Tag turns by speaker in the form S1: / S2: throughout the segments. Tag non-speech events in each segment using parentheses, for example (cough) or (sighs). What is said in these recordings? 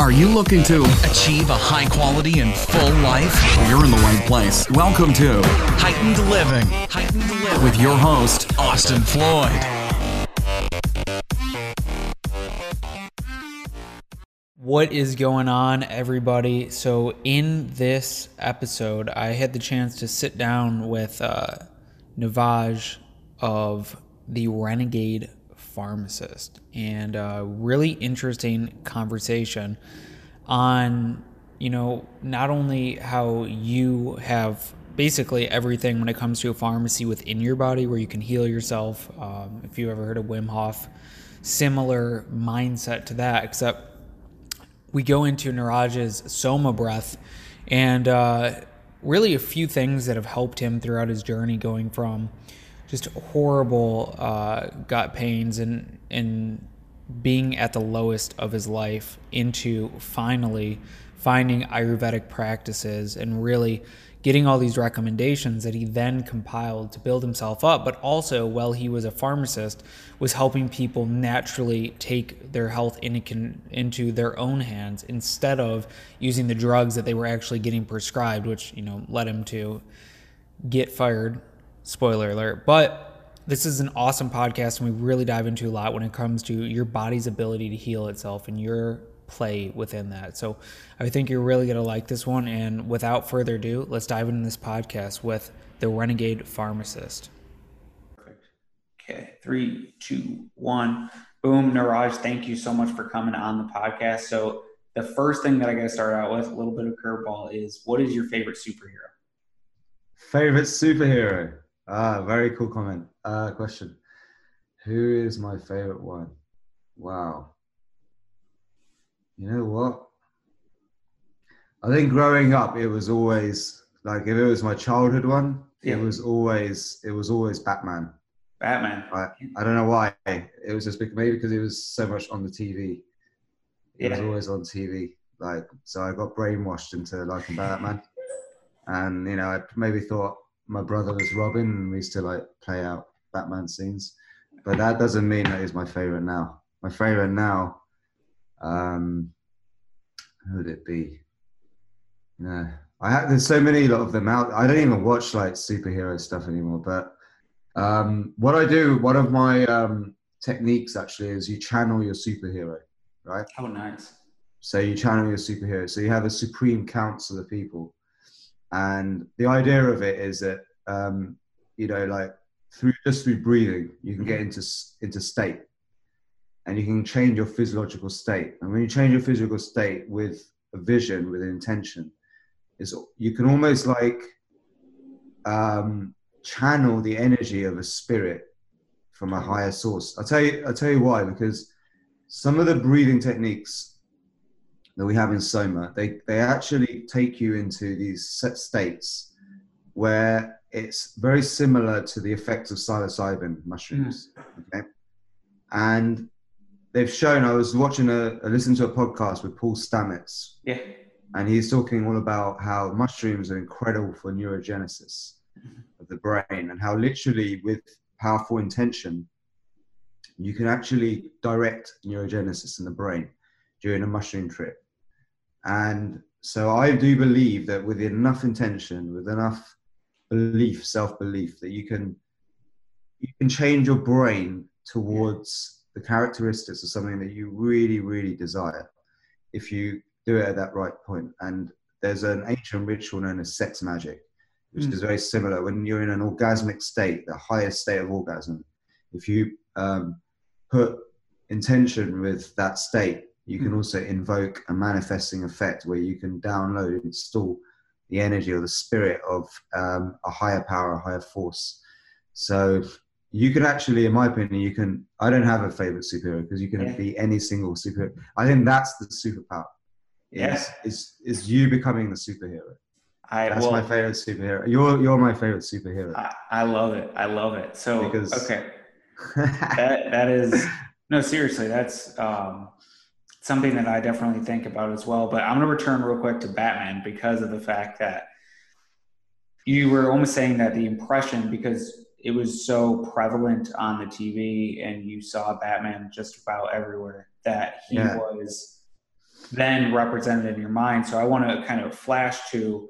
S1: Are you looking to
S2: Achieve a high quality and full life.
S1: You're in the right place. Welcome to
S2: Heightened living. Heightened living.
S1: with your host,
S2: Austin Floyd.
S3: What is going on, everybody? So, in this episode, I had the chance to sit down with uh, Niraj of the Renegade Pharmacist, and a really interesting conversation on, you know, not only how you have basically everything when it comes to a pharmacy within your body where you can heal yourself. Um, if you ever heard of Wim Hof, similar mindset to that, except we go into Niraj's Soma breath and uh, really a few things that have helped him throughout his journey going from just horrible uh, gut pains and, and being at the lowest of his life into finally finding Ayurvedic practices and really getting all these recommendations that he then compiled to build himself up, but also while he was a pharmacist, was helping people naturally take their health into, into their own hands instead of using the drugs that they were actually getting prescribed, which you know led him to get fired. Spoiler alert, but this is an awesome podcast, and we really dive into a lot when it comes to your body's ability to heal itself and your play within that. So I think you're really going to like this one. And without further ado, let's dive into this podcast with the Renegade Pharmacist. Perfect. Okay, three, two, one. Boom, Niraj, thank you so much for coming on the podcast. So the first thing that I got to start out with, a little bit of curveball, is what is your favorite superhero?
S4: Favorite superhero? Ah, very cool comment. Uh, question. Who is my favorite one? Wow. You know what? I think growing up, it was always like if it was my childhood one,
S3: Yeah.
S4: it was always it was always Batman.
S3: Batman.
S4: I, I don't know why. It was just because, maybe because it was so much on the TV. It was always on TV. Like so, I got brainwashed into liking Batman, (laughs) and you know, I maybe thought my brother was Robin, and we used to like play out Batman scenes. But that doesn't mean that he's my favorite now. My favorite now, um, who would it be? No, I have. There's so many lot of them out. I don't even watch like superhero stuff anymore. But um, what I do, one of my um, techniques actually is you channel your superhero, right?
S3: Oh, nice.
S4: So you channel your superhero. So you have a supreme council of people, and the idea of it is that um, you know, like through just through breathing, you can get into into state, and you can change your physiological state. And when you change your physical state with a vision, with an intention, is you can almost like um, channel the energy of a spirit from a higher source. I'll tell you. I'll tell you why. Because some of the breathing techniques that we have in Soma, they they actually take you into these set states where it's very similar to the effects of psilocybin mushrooms. Hmm. Okay, and they've shown. I was watching a listened to a podcast with Paul Stamets,
S3: Yeah.
S4: and he's talking all about how mushrooms are incredible for neurogenesis of the brain and how literally with powerful intention you can actually direct neurogenesis in the brain during a mushroom trip and so i do believe that with enough intention with enough belief self-belief that you can you can change your brain towards the characteristics of something that you really really desire if you do it at that right point. point and there's an ancient ritual known as sex magic which
S3: Mm.
S4: is very similar when you're in an orgasmic state the highest state of orgasm if you um, put intention with that state you can
S3: Mm.
S4: also invoke a manifesting effect where you can download and install the energy or the spirit of um, a higher power a higher force so you can actually in my opinion you can i don't have a favorite superhero because you can
S3: Yeah.
S4: be any single superhero i think that's the superpower is,
S3: Yeah.
S4: is is you becoming the superhero
S3: I
S4: that's
S3: well,
S4: my favorite superhero. You're you're my favorite superhero.
S3: I, I love it. I love it. So
S4: Because-
S3: okay, (laughs) that that is no seriously. That's um, something that I definitely think about as well. But I'm going to return real quick to Batman because of the fact that you were almost saying that the impression because it was so prevalent on the TV and you saw Batman just about everywhere that he
S4: Yeah.
S3: was then represented in your mind. So I want to kind of flash to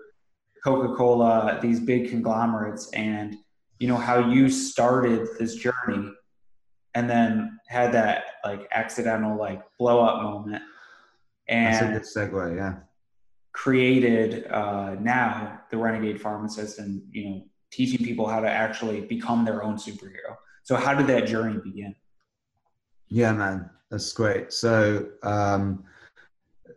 S3: Coca-Cola, these big conglomerates, and you know how you started this journey, and then had that like accidental like blow up moment, and
S4: That's a good segue. Yeah.
S3: created uh, now the Renegade Pharmacist, and you know teaching people how to actually become their own superhero. So how did that journey begin?
S4: Yeah, man, that's great. So, um,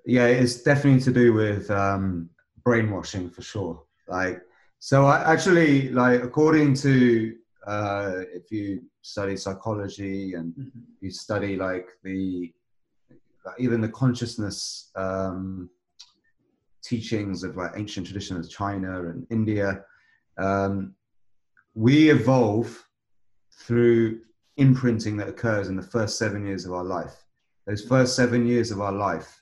S4: yeah, it's definitely to do with um, brainwashing for sure. Like, so I actually like according to uh, if you study psychology and you study like the even the consciousness um, teachings of like ancient traditions of China and India, um, we evolve through imprinting that occurs in the first seven years of our life. Those first seven years of our life,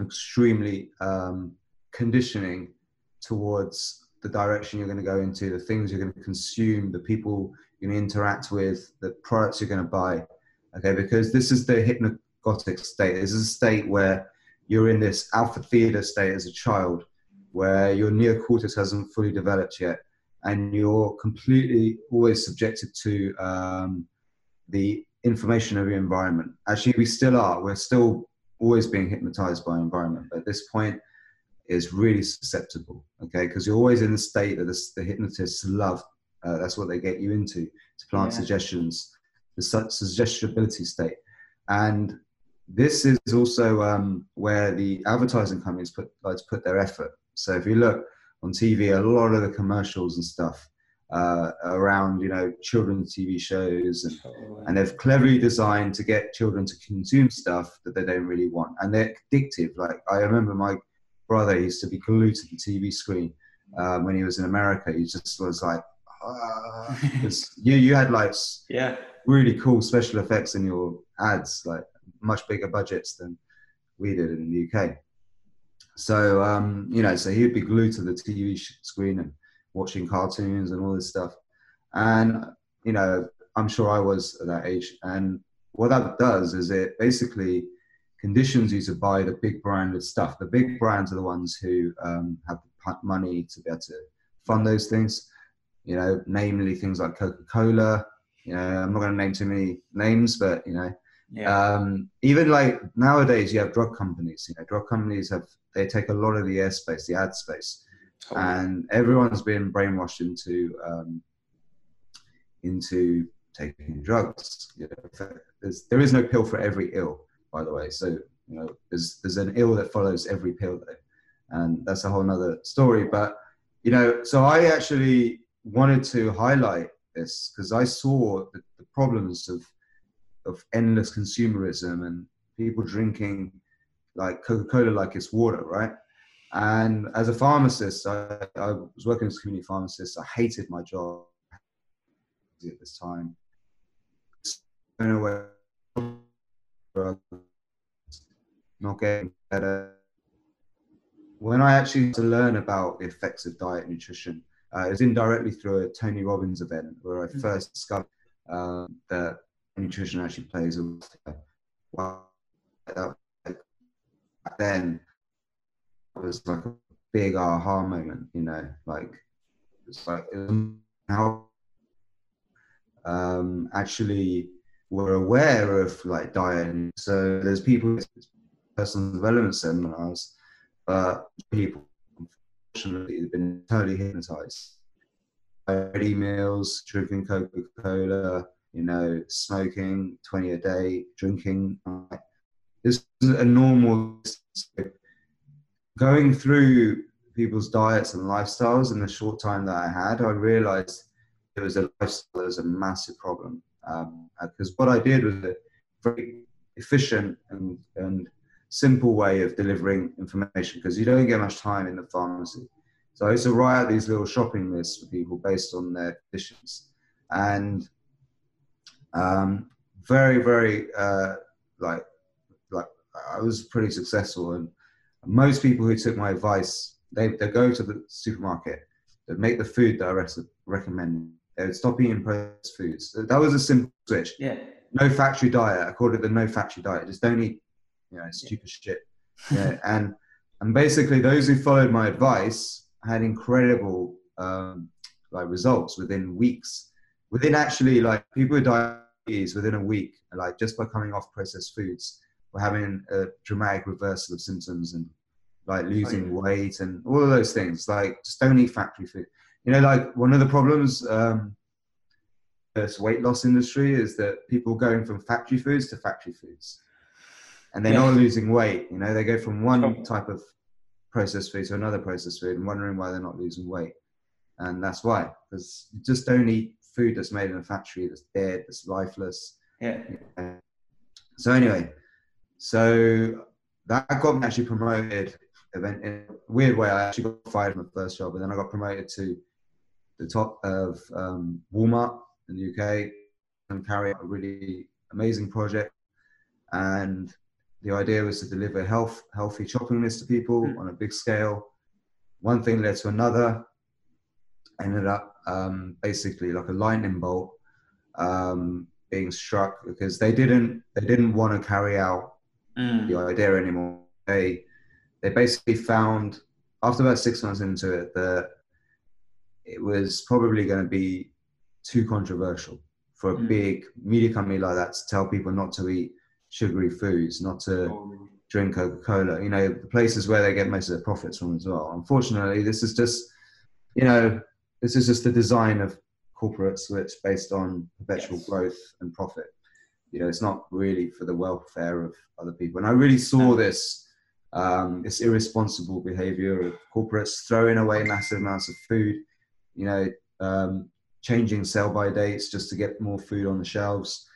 S4: extremely um, conditioning towards the direction you're going to go into, the things you're going to consume, the people you're going to interact with, the products you're going to buy. Okay, because this is the hypnagogic state. This is a state where you're in this alpha theta state as a child, where your neocortex hasn't fully developed yet, and you're completely always subjected to um, the information of your environment. Actually, we still are. We're still always being hypnotized by environment. But at this point, is really susceptible. Okay, because you're always in the state that the, the hypnotists love. Uh, that's what they get you into to plant
S3: Yeah.
S4: suggestions, the su- suggestibility state, and this is also um, where the advertising companies put like to put their effort. So if you look on TV, a lot of the commercials and stuff uh, around you know children's TV shows and and they've cleverly designed to get children to consume stuff that they don't really want and they're addictive like i remember my brother used to be glued to the tv screen um, when he was in america he just was like ah, (laughs) you, you had like
S3: yeah,
S4: really cool special effects in your ads like much bigger budgets than we did in the uk so um, you know so he'd be glued to the tv sh- screen and watching cartoons and all this stuff. And you know i'm sure i was at that age. And what that does is it basically conditions you to buy the big branded stuff. The big brands are the ones who um, have the money to be able to fund those things. You know namely things like coca-cola. You know i'm not going to name too many names but you know.
S3: Yeah,
S4: um, even like nowadays you have drug companies. You know drug companies have they take a lot of the airspace the ad space.
S3: Totally.
S4: and everyone's been brainwashed into um, into taking drugs. You know, there is no pill for every ill, by the way. So you know, there's there's an ill that follows every pill, though, and that's a whole nother story. But you know, so I actually wanted to highlight this because I saw the, the problems of of endless consumerism and people drinking like Coca-Cola like it's water, right? And as a pharmacist, I, I was working as a community pharmacist. I hated my job at this time. Going away, not getting better. When I actually to learn about the effects of diet and nutrition, uh, it was indirectly through a Tony Robbins event where I
S3: Mhm.
S4: first discovered um, that nutrition actually plays a well, that, then it was like a big aha moment, you know, like it's like it was how um, actually were aware of like diet. So there's people personal development seminars, but people unfortunately have been totally hypnotized. Ready meals, drinking Coca Cola, you know, smoking 20 a day, drinking. This is a normal going through people's diets and lifestyles in the short time that I had, I realized it was a lifestyle that was a massive problem. Because what I did was a very efficient and, and simple way of delivering information because you don't get much time in the pharmacy. So I used to write out these little shopping lists for people based on their conditions. And um, very, very, uh, like, like I was pretty successful. And most people who took my advice, they they go to the supermarket, they'd make the food that I res- recommend. They would stop eating processed foods. That was a simple switch.
S3: yeah,
S4: No factory diet. I called it the no factory diet. Just don't eat you know, stupid shit. Yeah, (laughs) and and basically those who followed my advice had incredible um, like results within weeks. Within actually like people with diabetes within a week, like just by coming off processed foods, were having a dramatic reversal of symptoms and like losing weight and all of those things. Like just don't eat factory food. You know, like one of the problems um, this weight loss industry is that people going from factory foods to factory foods, and they're
S3: Yeah.
S4: not losing weight. You know, they go from one type of processed food to another processed food, and wondering why they're not losing weight. And that's why, because you just don't eat food that's made in a factory that's dead, that's lifeless.
S5: Yeah.
S4: So anyway, so that got me actually promoted. Event in a weird way, I actually got fired from my first job, and then I got promoted to the top of um, Walmart in the UK and carry out a really amazing project. And the idea was to deliver health, healthy shopping lists to people
S5: Mm.
S4: on a big scale. One thing led to another. Ended up um, basically like a lightning bolt um, being struck because they didn't they didn't want to carry out
S5: Mm.
S4: the idea anymore. They they basically found after about six months into it that it was probably going to be too controversial for a
S5: Mm.
S4: big media company like that to tell people not to eat sugary foods, not to drink Coca Cola. You know, the places where they get most of their profits from as well. Unfortunately, this is just you know this is just the design of corporates which based on perpetual
S5: Yes.
S4: growth and profit you know it's not really for the welfare of other people and i really saw this um, this irresponsible behavior of corporates throwing away massive amounts of food you know um, changing sell by dates just to get more food on the shelves.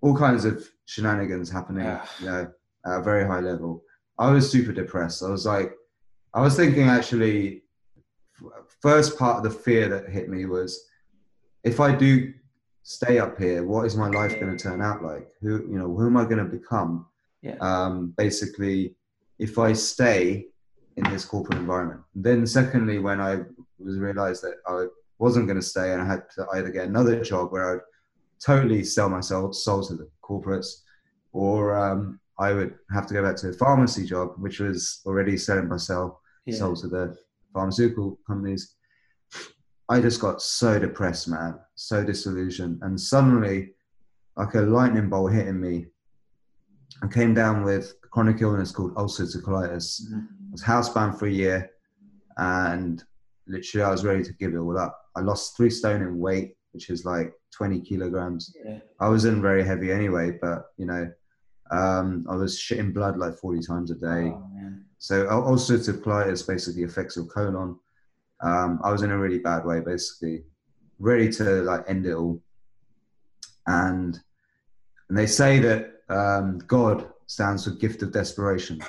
S4: All kinds of shenanigans happening you know at a very high level. I was super depressed. I was like i was thinking actually first part of the fear that hit me was if i do stay up here what is my life going to turn out like? Who you know who am i going to become?
S5: Yeah.
S4: um, basically if i stay in this corporate environment then secondly when i was realized that i wasn't going to stay and i had to either get another job where i'd totally sell myself soul to the corporates or um, i would have to go back to a pharmacy job which was already selling myself
S5: Yeah.
S4: sold to the pharmaceutical companies. I just got so depressed, man, so disillusioned, and suddenly, like a lightning bolt hitting me, I came down with chronic illness called ulcerative colitis.
S5: Mhm.
S4: I was housebound for a year, and literally, I was ready to give it all up. I lost three stone in weight, which is like 20 kilograms.
S5: Yeah.
S4: I wasn't very heavy anyway, but you know, um, I was shitting blood like 40 times a day.
S5: Oh.
S4: So ulcerative colitis basically affects your colon. Um, I was in a really bad way, basically, ready to like end it all. And and they say that um, God stands for gift of desperation.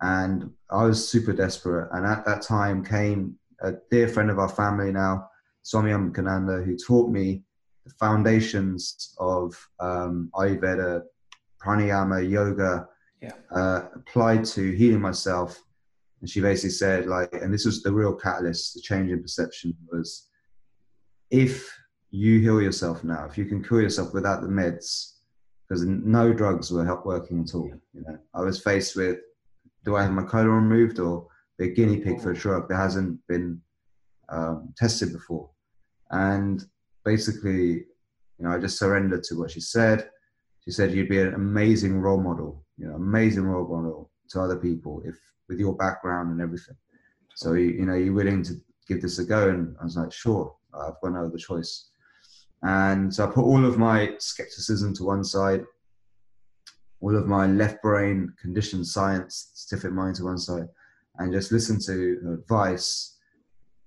S4: And I was super desperate. And at that time came a dear friend of our family now, Swami Ambikananda, who taught me the foundations of um, Ayurveda, pranayama, yoga,
S5: Yeah.
S4: uh, applied to healing myself. And she basically said, like, and this was the real catalyst, the change in perception was if you heal yourself now, if you can cure yourself without the meds, because no drugs were help working at all. You know, I was faced with, do I have my colon removed or be a guinea pig for a drug that hasn't been um, tested before? And basically, you know, I just surrendered to what she said. She said you'd be an amazing role model, you know, amazing role model to other people if with your background and everything. So you, you know, you're willing to give this a go, and I was like, sure, I've got no other choice. And so I put all of my skepticism to one side, all of my left brain conditioned science, stiff mind to one side, and just listened to advice.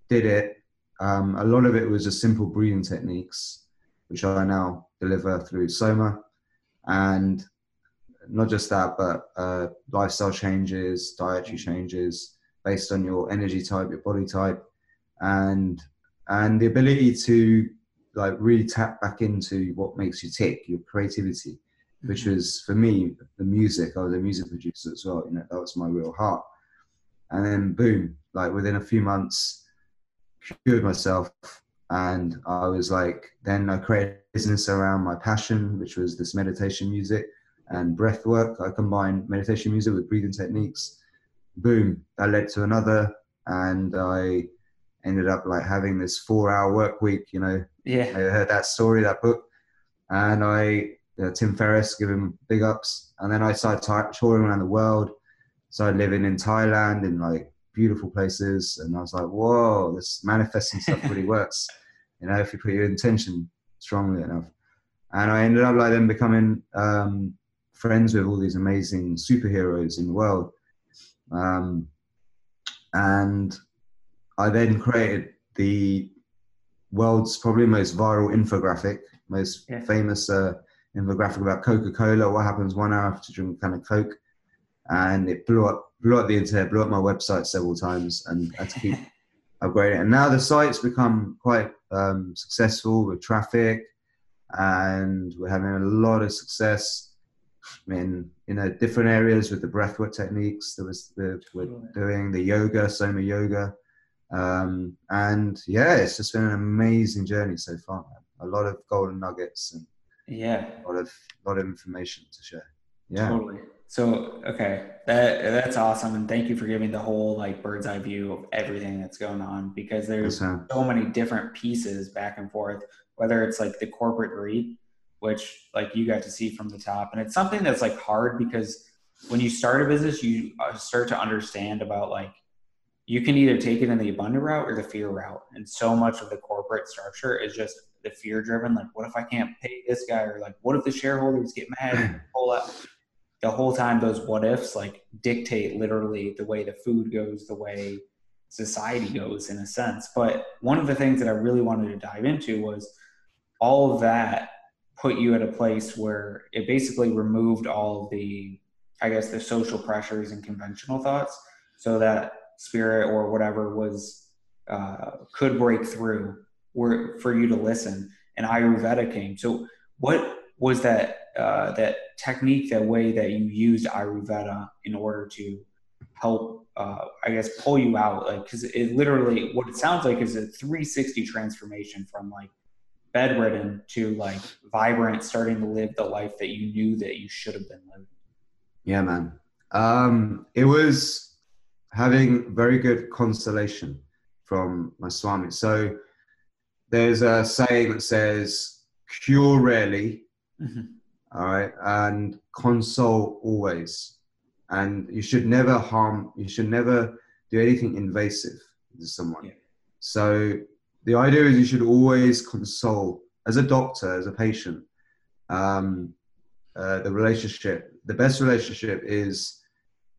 S4: Did it. Um, a lot of it was just simple breathing techniques, which I now deliver through Soma, and not just that, but uh, lifestyle changes, dietary changes based on your energy type, your body type, and and the ability to like really tap back into what makes you tick, your creativity, which mm-hmm. was for me the music. I was a music producer as well. You know, that was my real heart. And then boom, like within a few months, cured myself, and I was like, then I created a business around my passion, which was this meditation music. and breath work. I combined meditation music with breathing techniques. Boom, that led to another, and I ended up like having this four-hour work week. You know,
S3: Yeah.
S4: I heard that story, that book, and I uh, Tim Ferriss give him big ups, and then I started touring around the world. Started living in Thailand in like beautiful places, and I was like, whoa, this manifesting stuff really (laughs) works. You know, if you put your intention strongly enough. And I ended up like then becoming um, friends with all these amazing superheroes in the world. Um, and I then created the world's probably most viral infographic, most
S3: Yeah.
S4: famous uh, infographic about Coca-Cola. What happens one hour after drinking a can of Coke? And it blew up, blew up the internet, blew up my website several times, and I had to keep (laughs) upgrading. And now the site's become quite um, successful with traffic, and we're having a lot of success in you know different areas with the breathwork techniques that was the, we're doing the yoga, soma yoga, um, and yeah, it's just been an amazing journey so far. Man. A lot of golden nuggets and
S3: Yeah.
S4: a lot of lot of information to share. Yeah,
S3: Totally. So okay, that that's awesome, and thank you for giving the whole like bird's eye view of everything that's going on because there's
S4: Yes,
S3: so many different pieces back and forth. Whether it's like the corporate greed, which like you got to see from the top, and it's something that's like hard because when you start a business, you uh, start to understand about like you can either take it in the abundant route or the fear route, and so much of the corporate structure is just the fear driven. Like, what if I can't pay this guy, or like, what if the shareholders get mad and (laughs) pull out? the whole time those what ifs like dictate literally the way the food goes the way society goes in a sense but one of the things that i really wanted to dive into was all of that put you at a place where it basically removed all the i guess the social pressures and conventional thoughts so that spirit or whatever was uh, could break through were for you to listen and ayurveda came so what was that uh, that technique, that way that you used Ayurveda in order to help, uh, I guess, pull you out? Like, because it literally, what it sounds like is a 360 transformation from like bedridden to like vibrant, starting to live the life that you knew that you should have been living.
S4: Yeah, man. Um, it was having very good consolation from my Swami. So there's a saying that says, cure rarely, all right, and console always. And you should never harm, you should never do anything invasive to someone.
S3: Yeah.
S4: So the idea is you should always console as a doctor, as a patient. Um, uh, the relationship, the best relationship is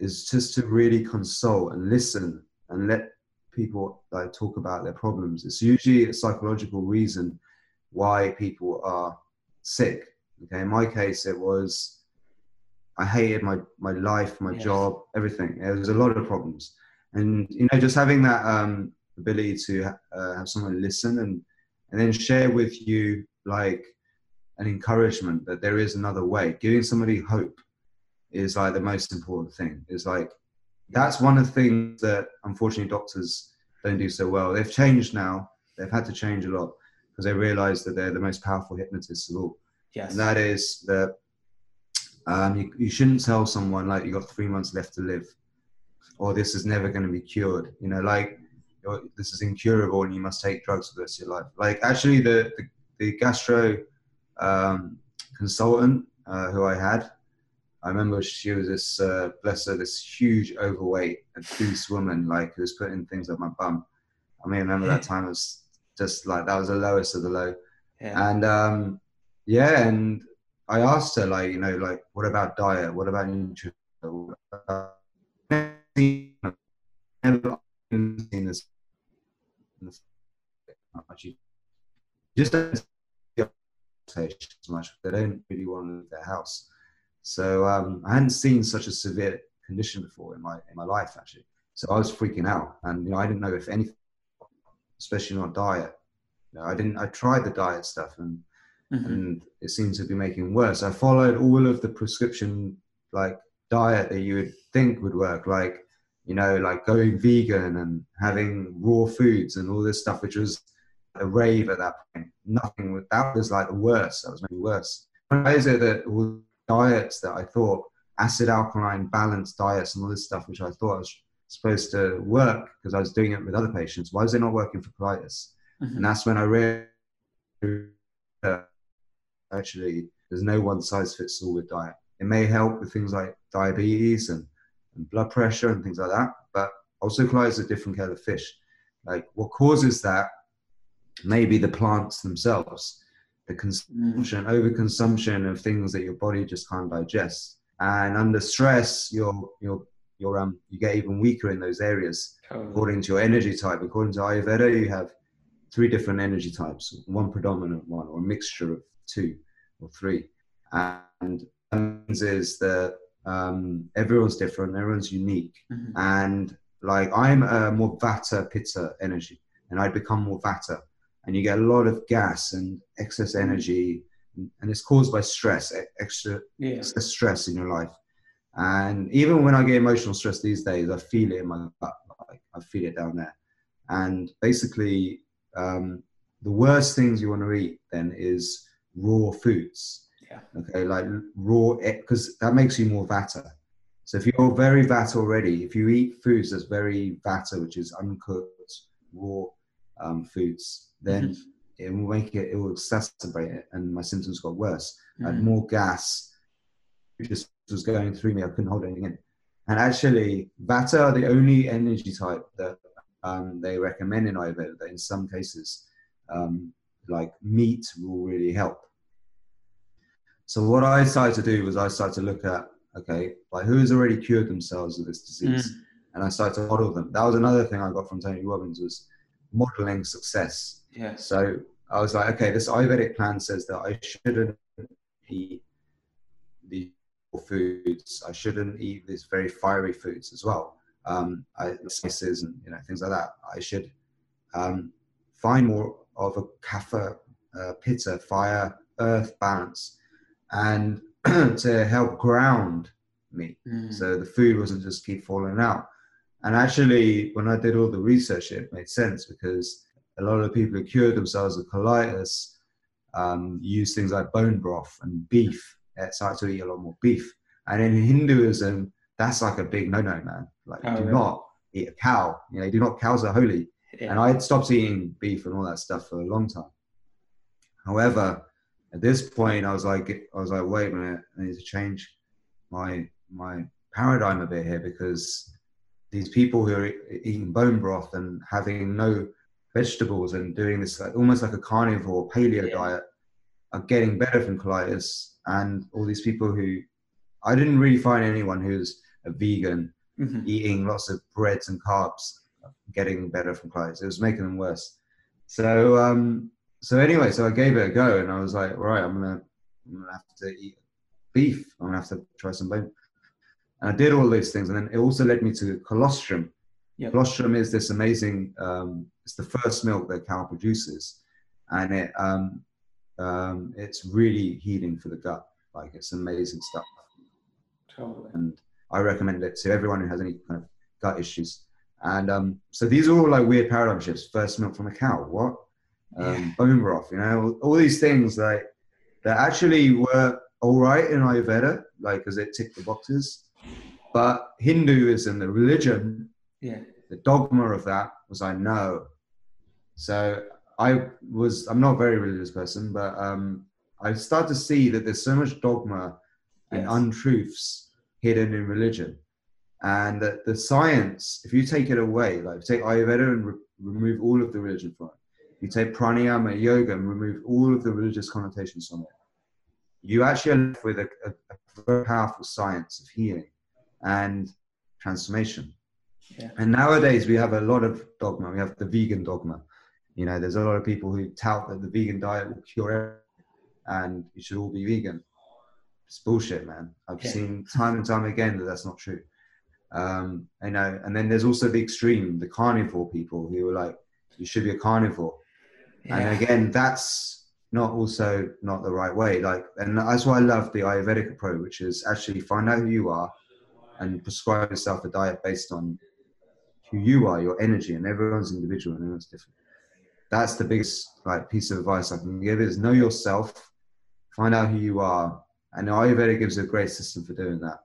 S4: is just to really console and listen and let people like talk about their problems. It's usually a psychological reason why people are sick. Okay, in my case, it was I hated my my life, my
S3: Yes.
S4: job, everything. There was a lot of problems, and you know, just having that um, ability to uh, have someone listen and and then share with you like an encouragement that there is another way. Giving somebody hope is like the most important thing. Is like that's one of the things that unfortunately doctors don't do so well. They've changed now. They've had to change a lot because they realize that they're the most powerful hypnotists of all.
S3: Yes.
S4: And that is that um, you, you shouldn't tell someone like you got three months left to live, or this is never going to be cured. You know, like this is incurable and you must take drugs for the rest of your life. Like actually, the the, the gastro um, consultant uh, who I had, I remember she was this uh, bless her, this huge overweight, obese woman, like who was putting things up my bum. I mean, I remember that (laughs) time it was just like that was the lowest of the low.
S3: yeah.
S4: And um, yeah, and I asked her, like, you know, like, what about diet? What about nutrition? What about- Never seen this. Just don't see taste as much. They don't really want to leave their house. So um, I hadn't seen such a severe condition before in my in my life actually. So I was freaking out, and you know, I didn't know if anything, especially not diet. You know, I didn't. I tried the diet stuff, and
S3: Mhm.
S4: and it seemed to be making worse. I followed all of the prescription like diet that you would think would work, like you know, like going vegan and having raw foods and all this stuff, which was a rave at that point. Nothing that was like the worst. That was maybe worse. Why is it that all diets that I thought acid alkaline balanced diets and all this stuff, which I thought was supposed to work because I was doing it with other patients. Why is it not working for colitis?
S3: Mhm.
S4: And that's when I realized actually there's no one size fits all with diet. It may help with things like diabetes and, and blood pressure and things like that, but also colitis is a different kettle of fish. Like what causes that may be the plants themselves, the consumption, overconsumption of things that your body just can't digest. And under stress, you're you're you're um you get even weaker in those areas
S3: Totally.
S4: according to your energy type. According to Ayurveda, you have three different energy types, one predominant one, or a mixture of two or three. And that means is that um, everyone's different, everyone's unique.
S3: Mhm.
S4: And like I'm a more Vata Pitta energy, and I become more Vata, and you get a lot of gas and excess energy, and it's caused by stress, extra
S3: Yeah.
S4: stress in your life. And even when I get emotional stress these days, I feel it in my gut. Like I feel it down there. And basically, um, the worst things you want to eat then is raw foods.
S3: Yeah.
S4: Okay, like raw, because that makes you more vata. So if you're very vata already, if you eat foods that's very vata, which is uncooked, raw um, foods, then it will make it, it will exacerbate it, and my symptoms got worse. I had
S3: Mhm.
S4: more gas. It just was going through me. I couldn't hold anything in. And actually, Vata are the only energy type that um, they recommend in Ayurveda. That in some cases, um, like meat will really help. So what I started to do was I started to look at okay, like who's already cured themselves of this disease, and I started to model them. That was another thing I got from Tony Robbins was modeling success.
S3: Yes.
S4: So I was like, okay, this Ayurvedic plan says that I shouldn't eat the foods. I shouldn't eat these very fiery foods as well. Um, I, spices and you know things like that. I should um, find more of a kapha, uh, pitta, fire, earth balance, and (clears throat) to help ground me.
S3: Mm.
S4: So the food wasn't just keep falling out. And actually, when I did all the research, it made sense because a lot of people who cured themselves of colitis um, use things like bone broth and beef. They started to eat a lot more beef. And in Hinduism, that's like a big no-no, man. Like,
S3: Oh,
S4: do
S3: really?
S4: not eat a cow. You know, do not cows are holy.
S3: Yeah.
S4: And I had stopped eating beef and all that stuff for a long time. However, at this point, I was like, I was like, wait a minute, I need to change my my paradigm a bit here because these people who are eating bone broth and having no vegetables and doing this like, almost like a carnivore paleo
S3: Yeah.
S4: diet are getting better from colitis, and all these people who I didn't really find anyone who's a vegan
S3: Mhm.
S4: eating lots of breads and carbs getting better from colitis. It was making them worse. So um, so anyway, so I gave it a go, and I was like, right, I'm gonna I'm gonna have to eat beef. I'm gonna have to try some bone. And I did all these things, and then it also led me to colostrum.
S3: Yep.
S4: Colostrum is this amazing. Um, it's the first milk that cow produces, and it um, um, it's really healing for the gut. Like it's amazing stuff
S3: Totally.
S4: and I recommend it to everyone who has any kind of gut issues. And um, so these are all like weird paradigm shifts. First milk from a cow, what? Um, Bone broth, you know, all these things like that actually were all right in Ayurveda, like because it ticked the boxes. But Hinduism, the religion,
S3: Yeah.
S4: the dogma of that was I know. So I was I'm not a very religious person, but um, I start to see that there's so much dogma and untruths hidden in religion, and that the science, if you take it away, like take Ayurveda and re- remove all of the religion from it, you take pranayama, yoga, and remove all of the religious connotations from it, you actually are left with a, a, a very powerful science of healing and transformation.
S3: Yeah.
S4: And nowadays we have a lot of dogma. We have the vegan dogma. You know, there's a lot of people who tout that the vegan diet will cure everything and you should all be vegan. It's bullshit, man. I've
S3: Yeah.
S4: seen time and time again that that's not true. Um, you know, and then there's also the extreme, the carnivore people who are like, you should be a carnivore.
S3: Yeah.
S4: And again, that's not also not the right way. Like, and that's why I love the Ayurvedic approach, which is actually find out who you are and prescribe yourself a diet based on who you are, your energy, and everyone's individual and everyone's different. That's the biggest like piece of advice I can give is know yourself, find out who you are, And Ayurveda gives a great system for doing that.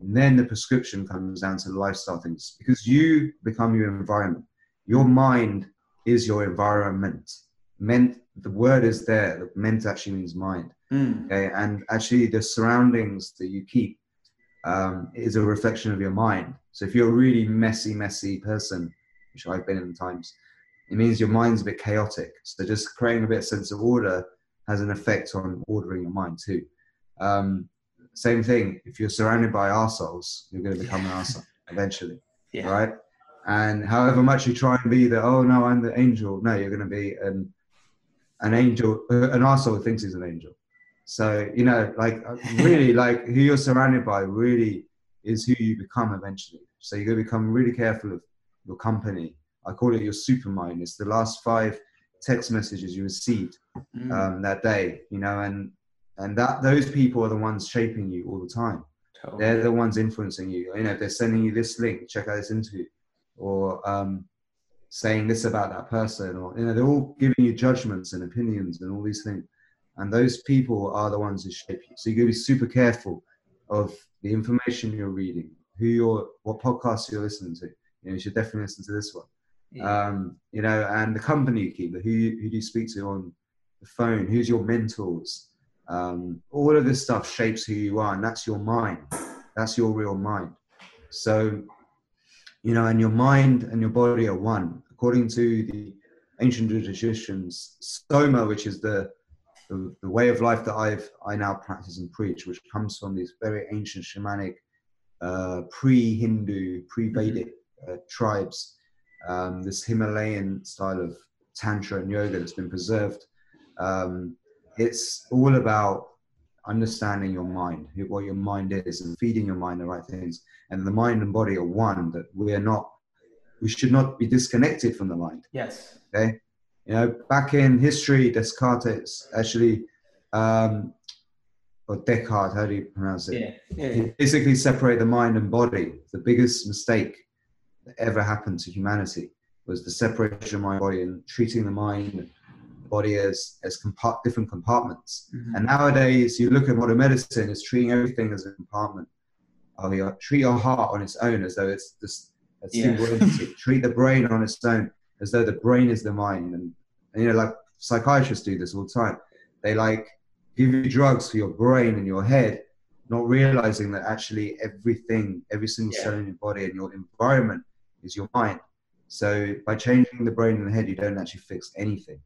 S4: And then the prescription comes down to the lifestyle things because you become your environment. Your mind is your environment. Meant the word is there. Meant actually means mind.
S3: Mm.
S4: Okay, and actually the surroundings that you keep um, is a reflection of your mind. So if you're a really messy, messy person, which I've been in times, it means your mind's a bit chaotic. So just creating a bit of sense of order has an effect on ordering your mind too. Um, same thing. If you're surrounded by arseholes, you're going to become an arsehole (laughs) eventually,
S3: Yeah.
S4: right? And however much you try and be the, oh no, I'm the angel. No, you're going to be an an angel, an arsehole thinks he's an angel. So you know, like uh, really, (laughs) like who you're surrounded by really is who you become eventually. So you're going to become really careful of your company. I call it your supermind. It's the last five text messages you received
S3: Mm.
S4: um, that day, you know, and and that those people are the ones shaping you all the time.
S3: Totally.
S4: They're the ones influencing you. You know, they're sending you this link, check out this interview, or um, saying this about that person, or you know, they're all giving you judgments and opinions and all these things. And those people are the ones who shape you. So you got to be super careful of the information you're reading, who you're, what podcasts you're listening to. You know, you should definitely listen to this one.
S3: Yeah.
S4: Um, you know, and the company you keep, who you, who do you speak to on the phone, who's your mentors. Um, all of this stuff shapes who you are, and that's your mind. That's your real mind. So, you know, and your mind and your body are one. According to the ancient traditions, soma, which is the, the the way of life that I've I now practice and preach, which comes from these very ancient shamanic, uh, pre-Hindu, pre-Vedic uh, tribes. Um, this Himalayan style of tantra and yoga that's been preserved um, it's all about understanding your mind, what your mind is, and feeding your mind the right things. And the mind and body are one. That we are not, we should not be disconnected from the mind.
S3: yes.
S4: Okay, you know, back in history, Descartes actually, um, or Descartes, how do you pronounce it?
S3: Yeah. Yeah.
S4: He basically separated the mind and body. The biggest mistake that ever happened to humanity was the separation of mind and body and treating the mind and body as as compart- different compartments.
S3: Mhm.
S4: And nowadays, you look at modern medicine, it's treating everything as a compartment. Oh, you treat your heart on its own as though it's just a
S3: Yeah.
S4: single entity. treat the brain on its own as though the brain is the mind. And, and you know, like psychiatrists do this all the time. They like give you drugs for your brain and your head, not realizing that actually everything, every single
S3: Yeah.
S4: cell in your body and your environment is your mind. So by changing the brain and the head, you don't actually fix anything.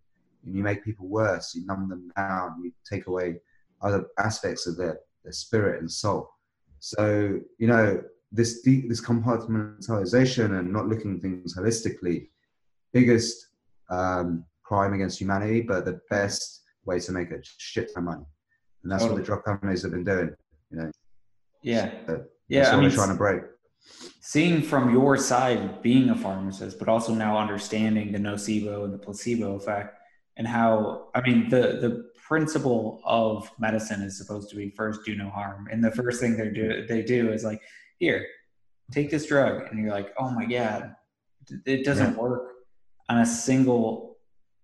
S4: And you make people worse. You numb them down. You take away other aspects of their, their spirit and soul. So you know this deep, this compartmentalization and not looking at things holistically, biggest um, crime against humanity, but the best way to make a shit ton of money. And that's what the drug companies have been doing. You know,
S3: Yeah.
S4: So
S3: Yeah. I mean,
S4: trying to break.
S3: seeing from your side being a pharmacist but also now understanding the nocebo and the placebo effect and how i mean the the principle of medicine is supposed to be first do no harm and the first thing they do they do is like here take this drug and you're like oh my god it doesn't work on a single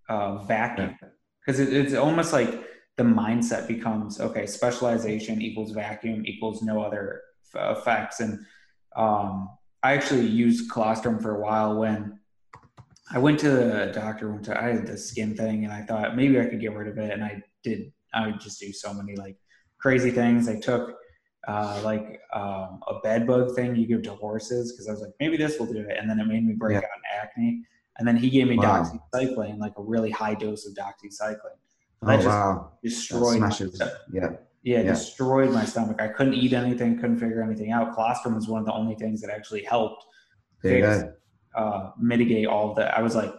S3: uh, vacuum because it, it's almost like the mindset becomes okay specialization equals vacuum equals no other f- effects and um, I actually used colostrum for a while when I went to the doctor. Went to I had the skin thing, and I thought maybe I could get rid of it. And I did. I would just do so many like crazy things. I took uh, like um, a bed bug thing you give to horses because I was like maybe this will do it, and then it made me break
S4: Yeah.
S3: out in acne. And then he gave me
S4: Wow.
S3: doxycycline, like a really high dose of doxycycline.
S4: Oh
S3: That just
S4: wow,
S3: destroyed my stuff
S4: Yeah,
S3: yeah,
S4: Yeah.
S3: destroyed my stomach. I couldn't eat anything, couldn't figure anything out. Colostrum was one of the only things that actually helped fix, uh, mitigate all of that. I was like,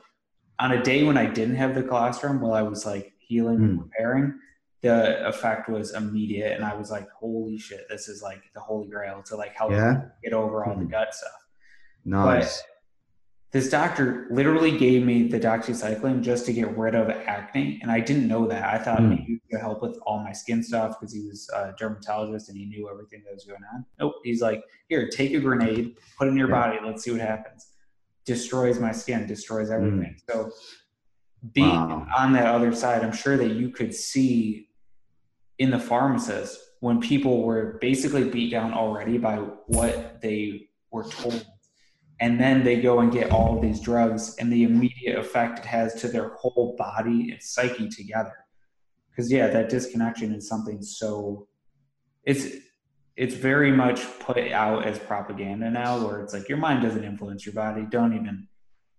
S3: on a day when I didn't have the colostrum, while I was like healing and
S4: Mm.
S3: repairing, the effect was immediate, and I was like, "Holy shit, this is like the holy grail to like help
S4: Yeah,
S3: get over all the
S4: Mm.
S3: gut stuff."
S4: nice.
S3: This doctor literally gave me the doxycycline just to get rid of acne, and I didn't know that. I thought
S4: Mm.
S3: maybe he could help with all my skin stuff because he was a dermatologist and he knew everything that was going on. Nope, he's like, "Here, take a grenade, put it in your
S4: Yeah.
S3: body, let's see what happens." Destroys my skin, destroys everything. So, being
S4: Mm. Wow.
S3: on that other side, I'm sure that you could see in the pharmacist when people were basically beat down already by what they were told and then they go and get all of these drugs and the immediate effect it has to their whole body and psyche together. Because yeah that disconnection is something so it's it's very much put out as propaganda now where it's like your mind doesn't influence your body. Don't even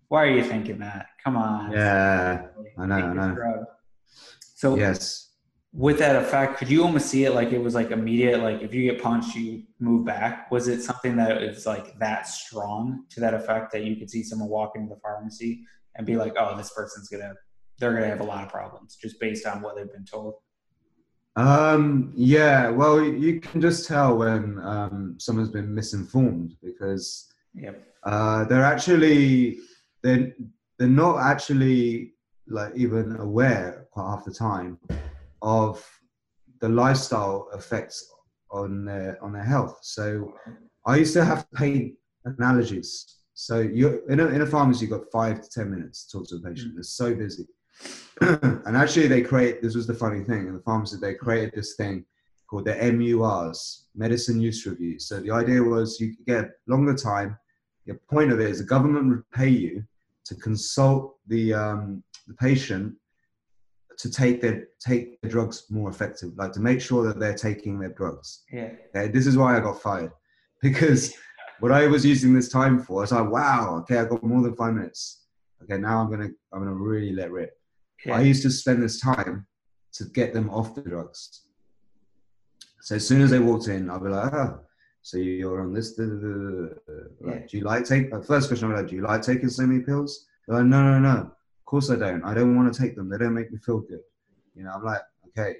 S3: why are you thinking that? Come on.
S4: Yeah, I know, I know.
S3: so
S4: Yes.
S3: With that effect, could you almost see it like it was like immediate? Like if you get punched, you move back. Was it something that is like that strong to that effect that you could see someone walk into the pharmacy and be like, "Oh, this person's gonna, they're gonna have a lot of problems just based on what they've been told."
S4: Um, yeah, well, you can just tell when um, someone's been misinformed because
S3: Yep.
S4: uh, they're actually they're they're not actually like even aware quite half the time of the lifestyle effects on their on their health. So I used to have pain analogies. So you in a in a pharmacy, you've got five to ten minutes to talk to a patient. They're so busy. (clears throat) and actually, they create this was the funny thing in the pharmacy. They created this thing called the MURs, medicine use reviews. So the idea was you could get longer time. The point of it is the government would pay you to consult the um, the patient to take their take the drugs more effective, like to make sure that they're taking their drugs.
S3: Yeah.
S4: Okay, this is why I got fired because (laughs) what I was using this time for, I was like, wow, okay, I got more than five minutes. Okay, now I'm gonna I'm gonna really let rip.
S3: Yeah.
S4: I used to spend this time to get them off the drugs. So as soon as they walked in, I'd be like, oh, so you're on this. da, da, da. Like,
S3: Yeah.
S4: Do you like take? First question I'm like, do you like taking so many pills? They're like, no, no, no. Course I don't. I don't want to take them. They don't make me feel good. You know, I'm like, okay,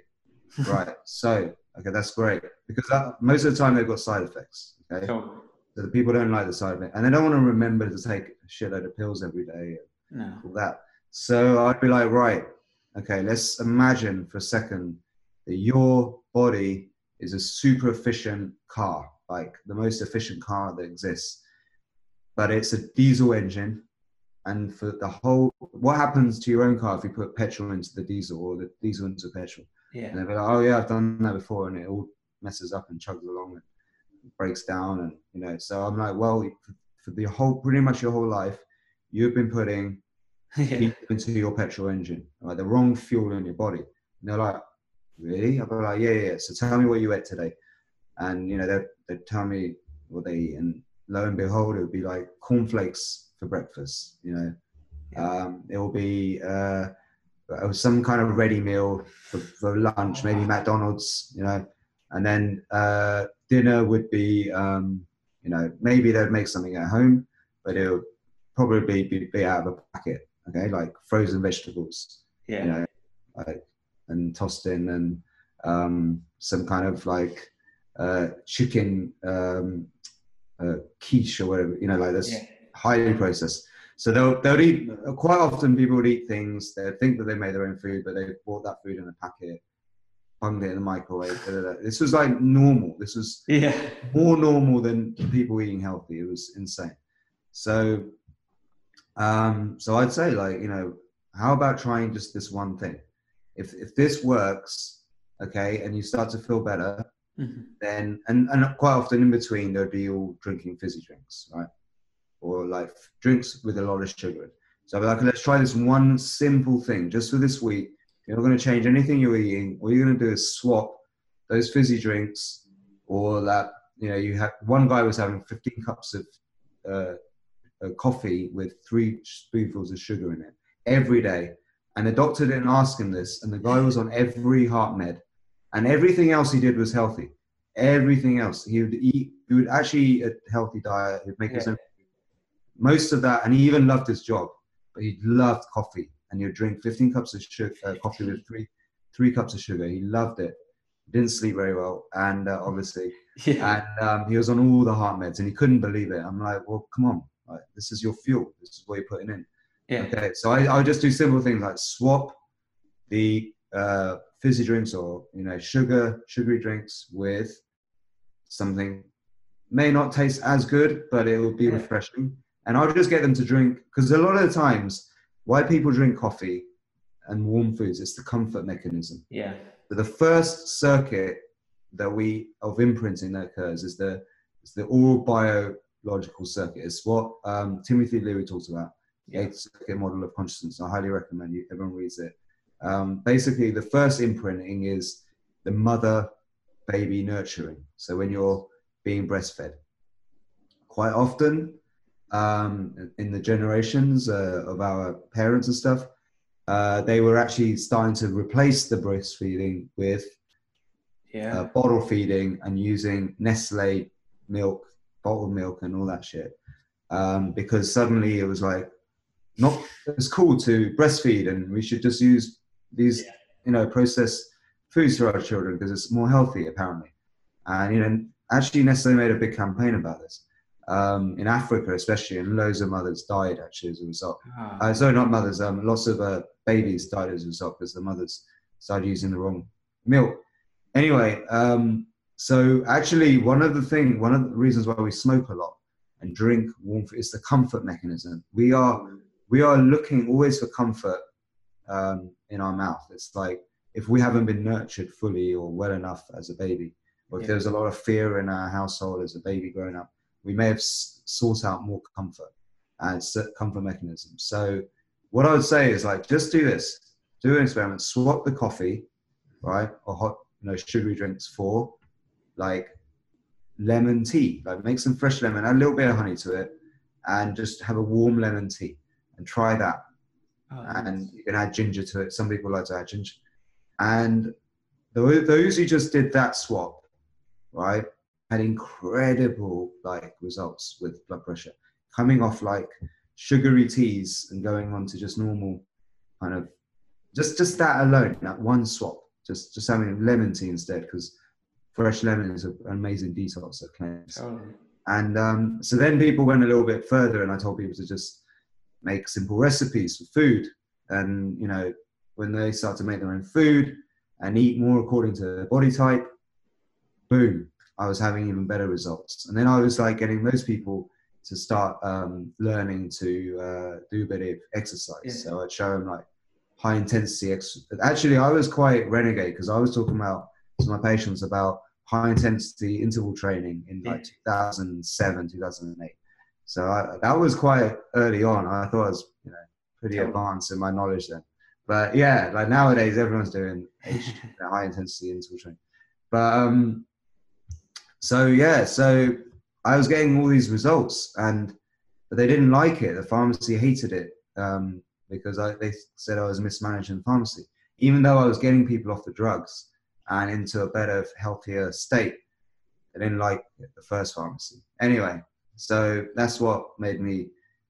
S4: right. So okay, that's great because that, most of the time they've got side effects. Okay,
S3: So,
S4: so the people don't like the side effect, and they don't want to remember to take a shitload of pills every day
S3: no.
S4: all that. So I'd be like, right, okay, let's imagine for a second that your body is a super efficient car, like the most efficient car that exists, but it's a diesel engine. And for the whole, what happens to your own car if you put petrol into the diesel or the diesel into petrol?
S3: Yeah.
S4: And they'll be like, oh yeah, I've done that before, and it all messes up and chugs along and breaks down, and you know. So I'm like, well, for the whole, pretty much your whole life, you've been putting (laughs)
S3: yeah.
S4: into your petrol engine, like the wrong fuel in your body. And they're like, really? I'll be like, yeah, yeah. So tell me what you ate today, and you know they they tell me what they eat, and lo and behold, it would be like cornflakes for breakfast. You know, um, it will be uh, uh, some kind of ready meal for, for lunch, maybe McDonald's. You know, and then uh, dinner would be, um, you know, maybe they'd make something at home, but it'll probably be, be out of a packet. Okay, like frozen vegetables
S3: Yeah.
S4: you know, like and tossed in and um, some kind of like uh, chicken um, uh, quiche or whatever, you know, like this
S3: Yeah.
S4: Highly processed. So they'll they'll eat quite often. People would eat things they think that they made their own food, but they bought that food in a packet, bunged it in the microwave. da, da, da. This was like normal. This was
S3: Yeah.
S4: more normal than people eating healthy. It was insane. So, um, so I'd say like you know, how about trying just this one thing? If if this works, okay, and you start to feel better,
S3: Mhm.
S4: then and and quite often in between there'd be all drinking fizzy drinks, right, or like drinks with a lot of sugar. So I'd be like, let's try this one simple thing just for this week. You're not going to change anything you're eating. All you're going to do is swap those fizzy drinks or that you know you have one guy was having 15 cups of uh, uh, coffee with three spoonfuls of sugar in it every day and the doctor didn't ask him this and the guy was on every heart med and everything else he did was healthy everything else he would eat he would actually eat a healthy diet he'd make his own most of that and he even loved his job but he loved coffee. And he'd drink 15 cups of sugar, uh, coffee with three three cups of sugar. He loved it. Didn't sleep very well. And uh, obviously (laughs)
S3: Yeah.
S4: and um, he was on all the heart meds and he couldn't believe it. I'm like well come on. Like, this is your fuel. This is what you're putting in.
S3: Yeah.
S4: okay. So I, I just do simple things like swap the uh, fizzy drinks or you know sugar sugary drinks with something may not taste as good but it will be
S3: Yeah.
S4: refreshing and i'll just get them to drink because a lot of the times why people drink coffee and warm foods it's the comfort mechanism
S3: Yeah.
S4: but the first circuit that we of imprinting that occurs is the is the oral biological circuit. It's what um, Timothy Leary talks about, the eight circuit model of consciousness. I highly recommend you everyone reads it. Um, basically, the first imprinting is the mother baby nurturing. So when you're being breastfed, quite often um, in the generations uh, of our parents and stuff, uh, they were actually starting to replace the breastfeeding with
S3: Yeah.
S4: uh, bottle feeding and using Nestle milk, bottled milk, and all that shit. Um, because suddenly it was like, not it's cool to breastfeed, and we should just use these, you know, processed foods for our children because it's more healthy, apparently. And you know, actually, Nestle made a big campaign about this um, in Africa, especially, and loads of mothers died actually as a result.
S3: Ah,
S4: Uh, sorry, not mothers. Um, lots of uh, babies died as a result because the mothers started using the wrong milk. Anyway, um, so actually, one of the thing, one of the reasons why we smoke a lot and drink warm food is the comfort mechanism. We are we are looking always for comfort um, in our mouth. It's like if we haven't been nurtured fully or well enough as a baby, or if
S3: Yeah.
S4: there's a lot of fear in our household as a baby growing up, we may have sought out more comfort and comfort mechanisms. So what I would say is like just do this, do an experiment, swap the coffee, right, or hot, you know, sugary drinks for like lemon tea. Like make some fresh lemon, add a little bit of honey to it, and just have a warm lemon tea and try that.
S3: oh,
S4: And you can add ginger to it. Some people like to add ginger. And tho- those who just did that swap, right, had incredible like results with blood pressure, coming off like sugary teas and going on to just normal kind of just just that alone, that one swap, just just having lemon tea instead, because fresh lemon is an amazing detox that claims.
S3: totally.
S4: And um, so then people went a little bit further, and I told people to just make simple recipes for food. And you know, when they start to make their own food and eat more according to their body type, boom, I was having even better results. And then I was like getting those people to start um, learning to uh, do a bit of exercise.
S3: Yeah.
S4: So I'd show them like high intensity. Ex- Actually, I was quite renegade because I was talking about to my patients about high intensity interval training in like 2007, 2008. So I, that was quite early on. I thought I was, you know, pretty advanced in my knowledge then. But yeah, like nowadays everyone's doing (laughs) high intensity interval training. But um, so yeah, so I was getting all these results, and but they didn't like it. The pharmacy hated it um, because I, they said I was mismanaging the pharmacy, even though I was getting people off the drugs and into a better, healthier state. They didn't like the first pharmacy. Anyway, so that's what made me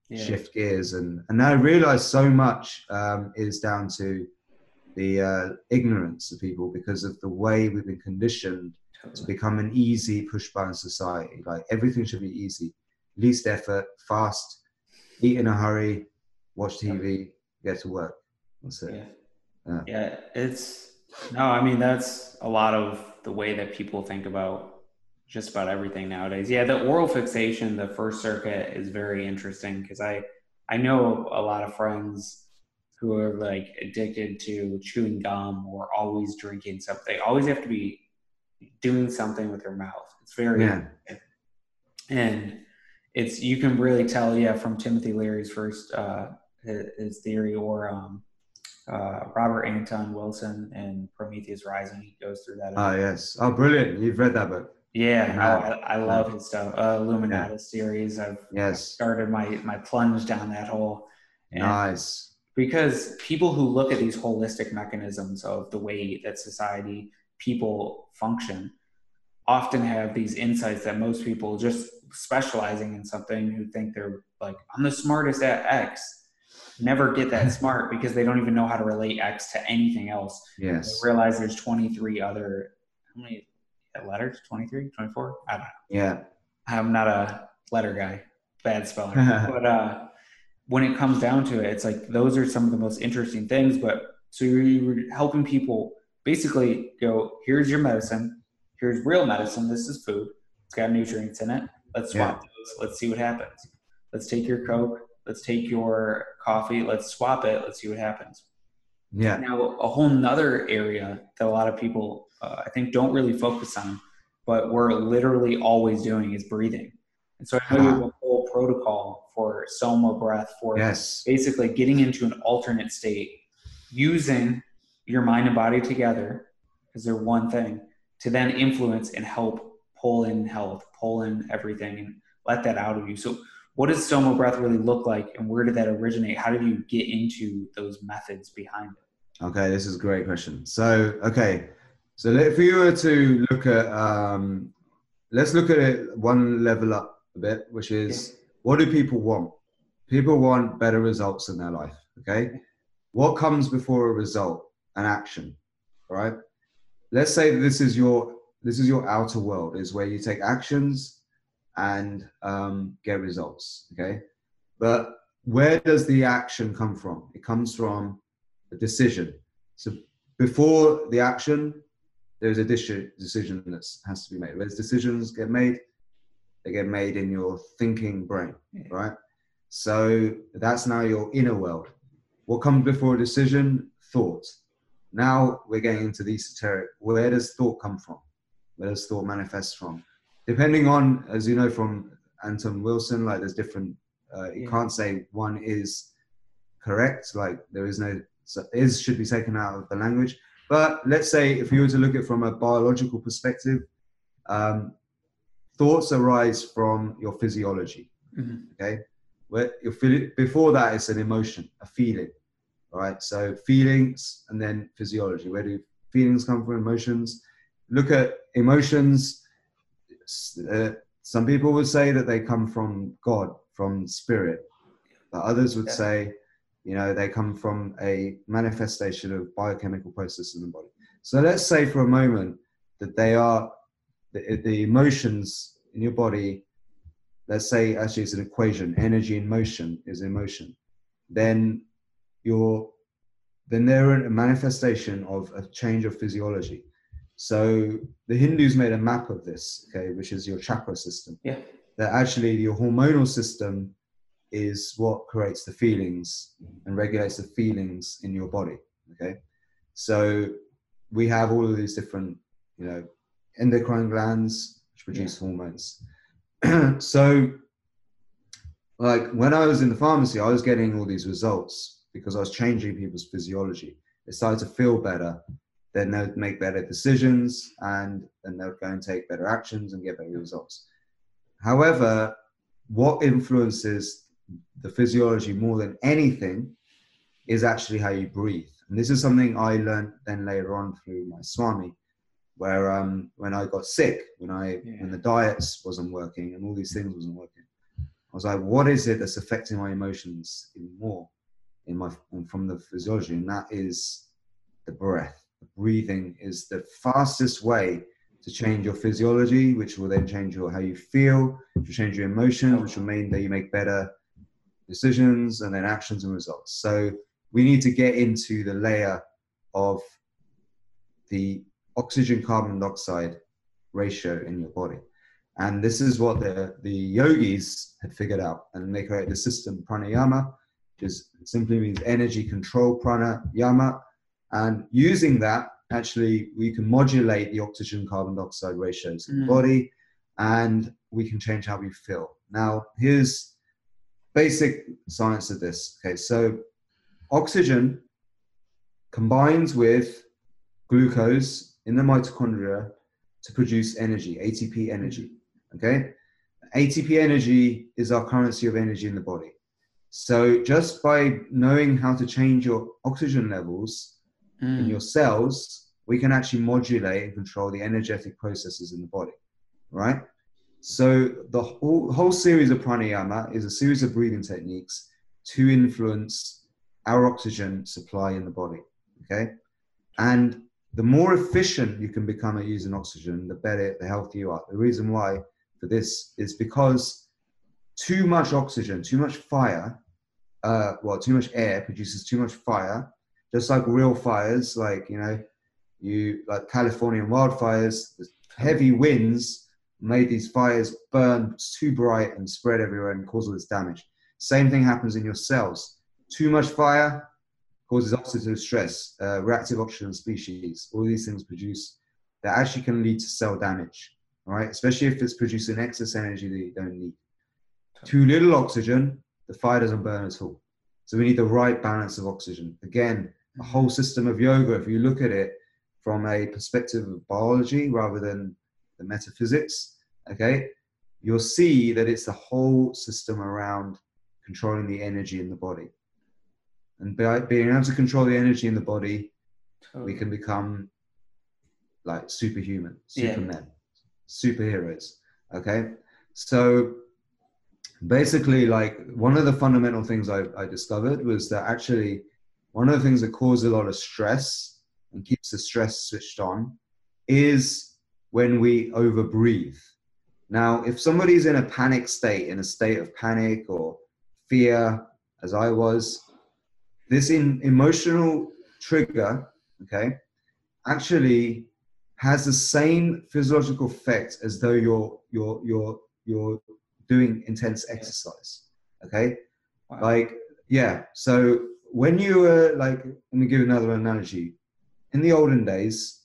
S3: Yeah.
S4: shift gears, and and I realized so much um, is down to the uh, ignorance of people because of the way we've been conditioned to become an easy push button society. Like everything should be easy, least effort, fast, eat in a hurry, watch TV, get to work. That's it.
S3: Yeah.
S4: Yeah.
S3: yeah, it's no, I mean that's a lot of the way that people think about just about everything nowadays. Yeah, the oral fixation, the first circuit is very interesting because I I know a lot of friends who are like addicted to chewing gum or always drinking something. They always have to be doing something with their mouth. It's very
S4: Yeah.
S3: and it's you can really tell yeah from timothy leary's first uh his, theory or um uh robert anton wilson and prometheus rising he goes through that
S4: Oh yes. Oh, brilliant! You've read that book.
S3: yeah
S4: Yeah.
S3: I, I love his stuff uh illuminatus series i've
S4: Yes.
S3: started my my plunge down that hole and
S4: Nice.
S3: because people who look at these holistic mechanisms of the way that society people function often have these insights that most people just specializing in something who think they're like i'm the smartest at x never get that (laughs) smart because they don't even know how to relate x to anything else
S4: Yes.
S3: they realize there's 23 other how many letters 23 24 i don't know
S4: Yeah.
S3: I'm not a letter guy, bad speller. (laughs) but uh, when it comes down to it, it's like those are some of the most interesting things. But so you're, you're helping people basically go, here's your medicine, here's real medicine. This is food. It's got nutrients in it. Let's swap those. Let's see what happens. Let's take your Coke. Let's take your coffee. Let's swap it. Let's see what happens.
S4: Yeah.
S3: Now, a whole nother area that a lot of people uh, I think don't really focus on, but we're literally always doing is breathing. And so I know you have a whole protocol for soma breath for
S4: Yes.
S3: basically getting into an alternate state using your mind and body together because they're one thing to then influence and help pull in health, pull in everything and let that out of you. So what does soma breath really look like and where did that originate? How did you get into those methods behind it?
S4: Okay, this is a great question. So, okay, so if you were to look at, um, let's look at it one level up a bit, which is what do people want? People want better results in their life. Okay, what comes before a result? An action, right? Let's say this is your this is your outer world, is where you take actions and um, get results. Okay, but where does the action come from? It comes from a decision. So before the action, there's a decision that has to be made. Whereas decisions get made, they get made in your thinking brain, right? So that's now your inner world. What comes before a decision? Thought. Now we're getting into the esoteric. Where does thought come from? Where does thought manifest from? Depending on, as you know from Anton Wilson, like there's different. Uh, you
S3: Yeah.
S4: can't say one is correct. Like there is no so is should be taken out of the language. But let's say if you were to look at it from a biological perspective, um, thoughts arise from your physiology.
S3: Mhm.
S4: Okay, where your before that it's an emotion, a feeling. Right, so feelings and then physiology. Where do feelings come from? Emotions. Look at emotions. Uh, some people would say that they come from God, from spirit. But others would
S3: Yeah.
S4: say, you know, they come from a manifestation of biochemical processes in the body. So let's say for a moment that they are the, the emotions in your body. Let's say actually it's an equation. Energy in motion is emotion. Then you're then they're a manifestation of a change of physiology. So the Hindus made a map of this, okay, which is your chakra system.
S3: Yeah.
S4: That actually your hormonal system is what creates the feelings and regulates the feelings in your body. Okay. So we have all of these different, you know, endocrine glands which produce hormones. (clears throat) so like when I was in the pharmacy, I was getting all these results because I was changing people's physiology. They started to feel better, then they'd make better decisions and then they'd go and take better actions and get better results. However, what influences the physiology more than anything is actually how you breathe. And this is something I learned then later on through my Swami, where um, when I got sick, when I
S3: Yeah.
S4: when the diets wasn't working and all these things wasn't working, I was like, what is it that's affecting my emotions even more in my from the physiology? And that is the breath. The breathing is the fastest way to change your physiology, which will then change your how you feel, which will change your emotions, which will mean that you make better decisions and then actions and results. So we need to get into the layer of the oxygen carbon dioxide ratio in your body. And this is what the, the yogis had figured out. And they created the system pranayama, is, simply means energy control pranayama. And using that, actually, we can modulate the oxygen carbon dioxide ratios in the
S3: Mm.
S4: body and we can change how we feel. Now, here's basic science of this. Okay, so oxygen combines with glucose in the mitochondria to produce energy, ATP energy. Okay, ATP energy is our currency of energy in the body. So just by knowing how to change your oxygen levels in
S3: Mm.
S4: your cells, we can actually modulate and control the energetic processes in the body, right? So the whole, whole series of pranayama is a series of breathing techniques to influence our oxygen supply in the body, okay? And the more efficient you can become at using oxygen, the better, the healthier you are. The reason why for this is because too much oxygen, too much fire, uh, well, too much air produces too much fire, just like real fires, like, you know, you, like Californian wildfires, heavy winds made these fires burn too bright and spread everywhere and cause all this damage. Same thing happens in your cells. Too much fire causes oxidative stress, uh, reactive oxygen species. All these things produce that actually can lead to cell damage. All right, especially if it's producing excess energy that you don't need. Too little oxygen, the fire doesn't burn at all. So we need the right balance of oxygen. Again, a whole mm-hmm. system of yoga, if you look at it from a perspective of biology rather than the metaphysics, okay, you'll see that it's the whole system around controlling the energy in the body. And by being able to control the energy in the body, we can become like superhuman,
S3: Yeah.
S4: supermen, superheroes. Okay. So basically, like one of the fundamental things I, I discovered was that actually one of the things that causes a lot of stress and keeps the stress switched on is when we overbreathe. Now, if somebody's in a panic state, in a state of panic or fear, as I was, this in, emotional trigger, okay, actually has the same physiological effect as though you're you're you're you're doing intense exercise. Okay,
S3: Wow.
S4: like yeah. So when you were like, let me give another analogy. In the olden days,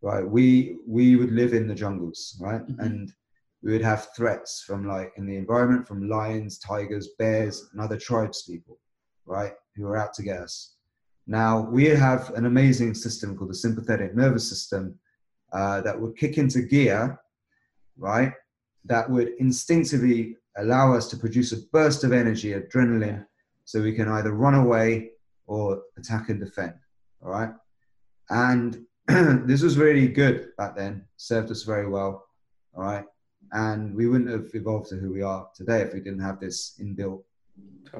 S4: right, we we would live in the jungles, right,
S3: Mhm.
S4: and we would have threats from like in the environment from lions, tigers, bears, and other tribes people, right, who are out to get us. Now we have an amazing system called the sympathetic nervous system uh, that would kick into gear, right? That would instinctively allow us to produce a burst of energy, adrenaline, so we can either run away or attack and defend. All right. And (clears throat) this was really good back then, served us very well. All right. And we wouldn't have evolved to who we are today if we didn't have this inbuilt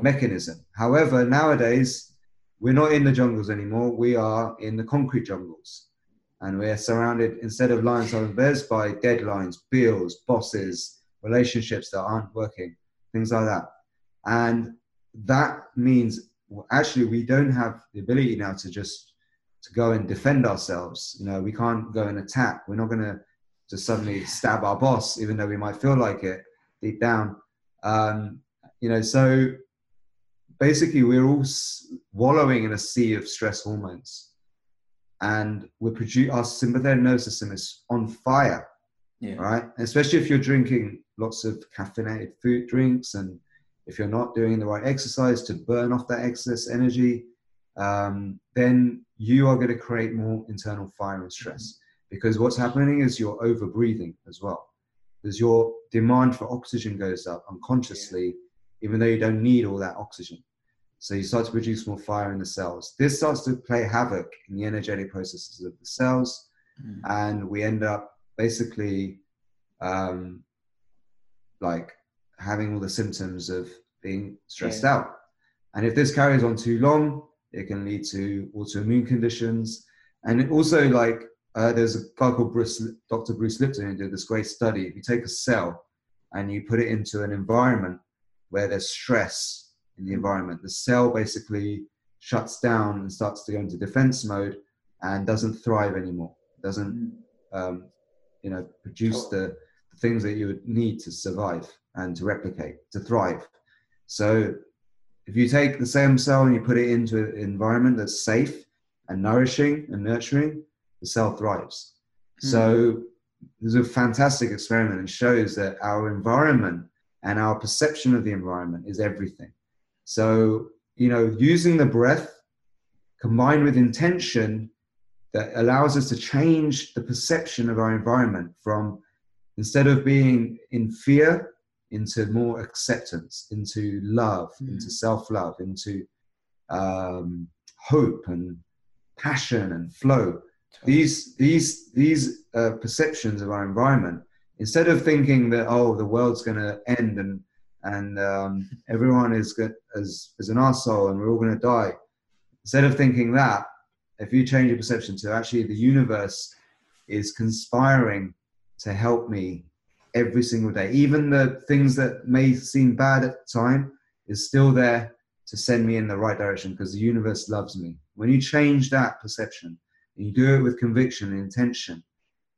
S4: mechanism. However, nowadays, we're not in the jungles anymore. We are in the concrete jungles. And we're surrounded, instead of lions, and bears, by deadlines, bills, bosses, relationships that aren't working, things like that. And that means well, actually we don't have the ability now to just to go and defend ourselves. You know, we can't go and attack. We're not going to just suddenly stab our boss, even though we might feel like it deep down. Um, you know, so basically we're all wallowing in a sea of stress hormones, and we're produ- our sympathetic nervous system is on fire
S3: Yeah.
S4: right? Especially if you're drinking lots of caffeinated food drinks and if you're not doing the right exercise to burn off that excess energy, um, then you are going to create more internal fire and stress because what's happening is you're over breathing as well. Because your demand for oxygen goes up unconsciously, even though you don't need all that oxygen. So you start to produce more fire in the cells. This starts to play havoc in the energetic processes of the cells,
S3: Mm.
S4: and we end up basically um, like having all the symptoms of being stressed
S3: Yeah.
S4: out. And if this carries on too long, it can lead to autoimmune conditions. And also, like, uh, there's a guy called Bruce, Dr. Bruce Lipton who did this great study. If you take a cell and you put it into an environment where there's stress in the environment, the cell basically shuts down and starts to go into defense mode and doesn't thrive anymore. Doesn't um, you know, produce the, the things that you would need to survive and to replicate, to thrive. So if you take the same cell and you put it into an environment that's safe and nourishing and nurturing, the cell thrives. So there's a fantastic experiment and shows that our environment and our perception of the environment is everything. So, you know, using the breath combined with intention that allows us to change the perception of our environment from instead of being in fear into more acceptance, into love,
S3: Mm.
S4: into self love, into um, hope and passion and flow. These these these uh, perceptions of our environment, instead of thinking that oh the world's going to end and and um, everyone is as as an arsehole and we're all going to die, instead of thinking that, if you change your perception to actually the universe is conspiring to help me every single day, even the things that may seem bad at the time is still there to send me in the right direction because the universe loves me. When you change that perception and you do it with conviction and intention,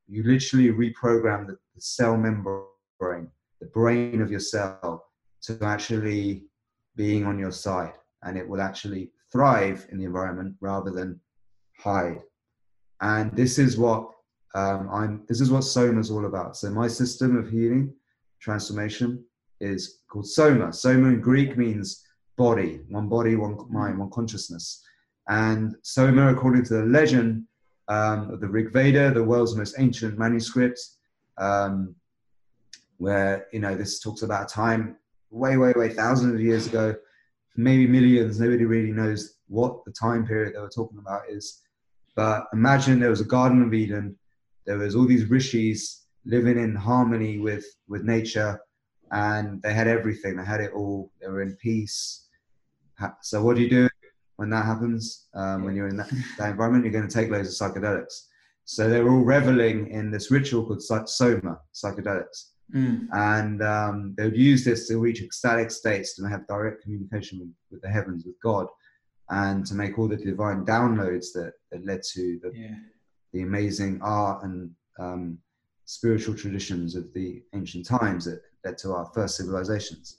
S4: you literally reprogram the, the cell membrane, the brain of your cell, to actually being on your side, and it will actually thrive in the environment rather than hide. And this is what um, I'm. This is what Soma is all about. So my system of healing, transformation, is called Soma. Soma in Greek means body, one body, one mind, one consciousness. And Soma, according to the legend um, of the Rig Veda, the world's most ancient manuscript, um, where you know this talks about a time way, way, way, thousands of years ago, maybe millions. Nobody really knows what the time period they were talking about is. But imagine there was a Garden of Eden. There was all these rishis living in harmony with with nature, and they had everything. They had it all. They were in peace. So what do you do when that happens? Um, when you're in that, that environment, you're going to take loads of psychedelics. So they were all reveling in this ritual called soma, psychedelics. Mm. And um, they would use this to reach ecstatic states and have direct communication with, with, the heavens, with God, and to make all the divine downloads that, that led to the, yeah. the amazing art and um, spiritual traditions of the ancient times that led to our first civilizations.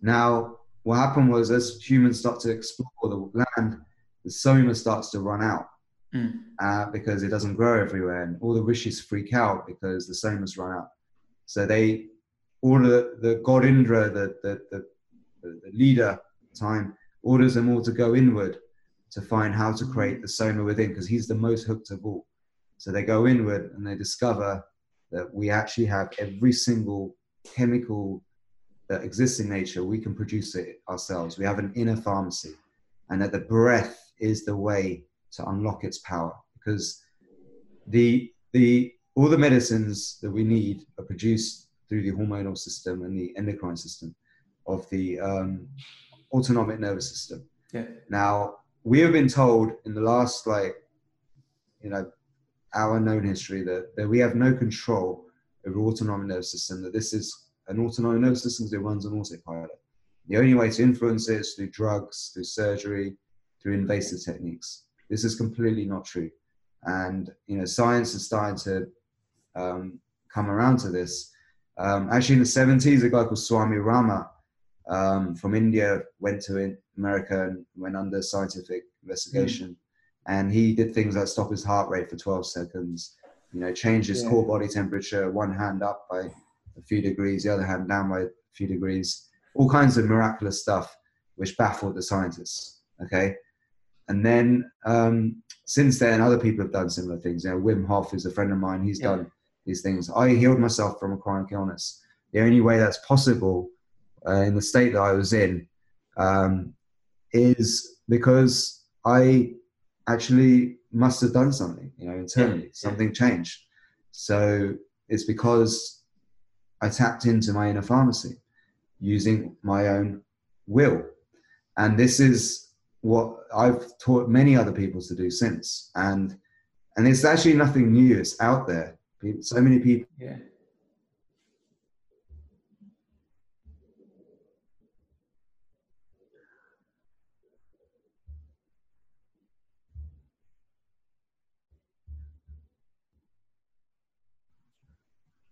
S4: Now, what happened was as humans start to explore the land, the soma starts to run out mm. uh, because it doesn't grow everywhere, and all the rishis freak out because the soma's run out. So they, all the, the god Indra, the, the, the, the leader time, orders them all to go inward to find how to create the soma within because he's the most hooked of all. So they go inward and they discover that we actually have every single chemical that exists in nature, we can produce it ourselves. We have an inner pharmacy, and that the breath is the way to unlock its power because the the all the medicines that we need are produced through the hormonal system and the endocrine system of the um, autonomic nervous system.
S3: Yeah.
S4: Now we have been told in the last like you know our known history that, that we have no control over autonomic nervous system that this is an autonomic nervous system that runs on autopilot the only way to influence it is through drugs through surgery through invasive techniques this is completely not true and you know science is starting to um, come around to this. Um, actually, in the 70s, a guy called Swami Rama um, from India went to America and went under scientific investigation. Mm. And he did things like stop his heart rate for 12 seconds, you know, change his yeah. core body temperature, one hand up by a few degrees, the other hand down by a few degrees, all kinds of miraculous stuff, which baffled the scientists. Okay. And then um, since then, other people have done similar things. You know, Wim Hof is a friend of mine. He's yeah. done these things. I healed myself from a chronic illness. The only way that's possible uh, in the state that I was in um, is because I actually must have done something, you know, internally, yeah. something changed. So it's because I tapped into my inner pharmacy using my own will. And this is what I've taught many other people to do since. And and it's actually nothing new. It's out there so many people.
S3: Yeah.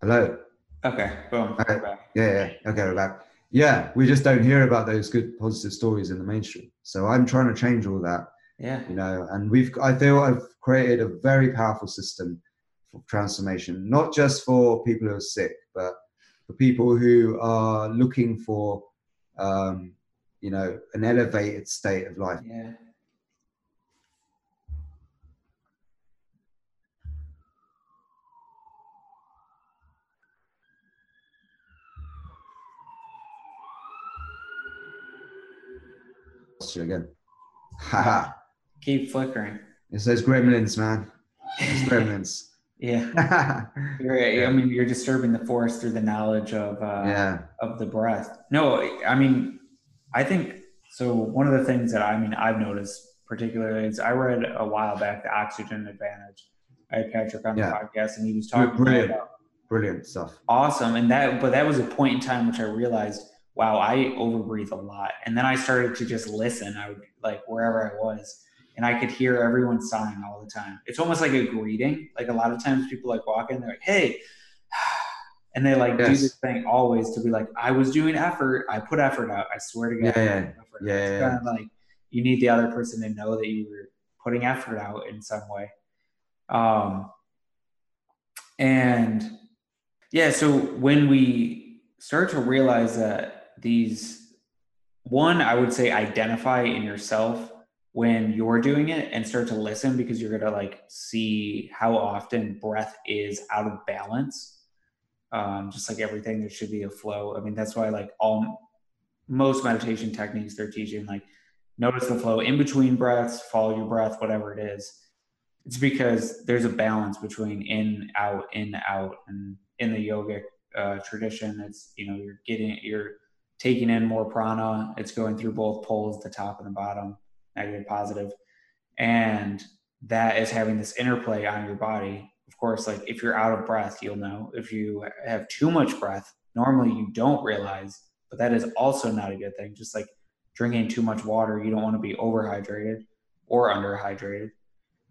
S4: Hello.
S3: Okay. Boom.
S4: Okay. Yeah, yeah. Okay, we're back. Yeah, we just don't hear about those good positive stories in the mainstream. So I'm trying to change all that.
S3: Yeah.
S4: You know, and we've I feel I've created a very powerful system transformation, not just for people who are sick, but for people who are looking for, um, you know, an elevated state of life.
S3: Yeah.
S4: again. Haha.
S3: Keep flickering.
S4: It says gremlins, man. It's (laughs) gremlins.
S3: Yeah. (laughs) yeah. I mean, you're disturbing the forest through the knowledge of uh,
S4: yeah.
S3: of the breath. No, I mean, I think so. One of the things that I mean I've noticed particularly is I read a while back the Oxygen Advantage. I had Patrick on yeah. the podcast, and he was talking
S4: brilliant, about brilliant stuff.
S3: Awesome, and that but that was a point in time which I realized, wow, I overbreathe a lot, and then I started to just listen. I would like wherever I was and I could hear everyone sighing all the time. It's almost like a greeting. Like a lot of times people like walk in, they're like, hey, (sighs) and they like yes. do this thing always to be like, I was doing effort. I put effort out. I swear to God.
S4: Yeah, yeah, yeah,
S3: it's
S4: yeah.
S3: Kind of like you need the other person to know that you were putting effort out in some way. Um, And yeah, so when we start to realize that these, one, I would say identify in yourself when you're doing it and start to listen because you're to like see how often breath is out of balance. Um, just like everything, there should be a flow. I mean, that's why like all most meditation techniques they're teaching like notice the flow in between breaths, follow your breath, whatever it is. It's because there's a balance between in, out, in, out, and in the yogic uh, tradition, it's you know you're getting you're taking in more prana. It's going through both poles, the top and the bottom, negative, positive, and that is having this interplay on your body. Of course, like if you're out of breath, you'll know. If you have too much breath, normally you don't realize, but that is also not a good thing. Just like drinking too much water, you don't want to be overhydrated or underhydrated.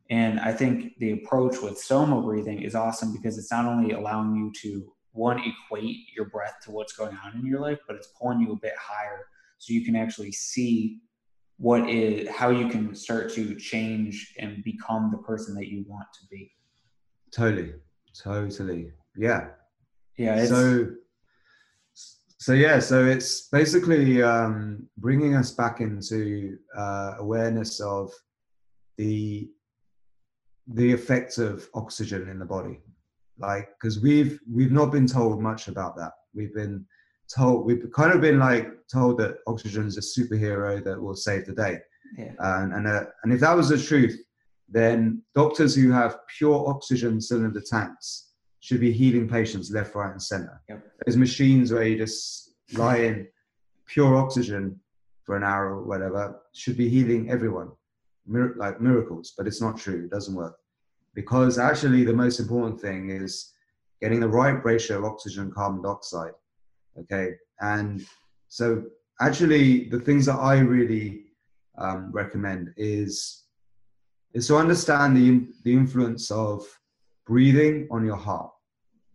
S3: And I think the approach with soma breathing is awesome because it's not only allowing you to one equate your breath to what's going on in your life, but it's pulling you a bit higher so you can actually see what is how you can start to change and become the person that you want to be.
S4: Totally, totally, yeah,
S3: yeah.
S4: so, so yeah, so it's basically um, bringing us back into uh, awareness of the the effects of oxygen in the body like because we've we've not been told much about that we've been told we've kind of been like told that oxygen is a superhero that will save the day.
S3: Yeah.
S4: and and, uh, and if that was the truth then doctors who have pure oxygen cylinder tanks should be healing patients left right and center.
S3: Yep.
S4: there's machines where you just lie in pure oxygen for an hour or whatever should be healing everyone. Mir- like miracles but it's not true. It doesn't work. Because actually the most important thing is getting the right ratio of oxygen and carbon dioxide okay and so actually the things that i really um, recommend is is to understand the the influence of breathing on your heart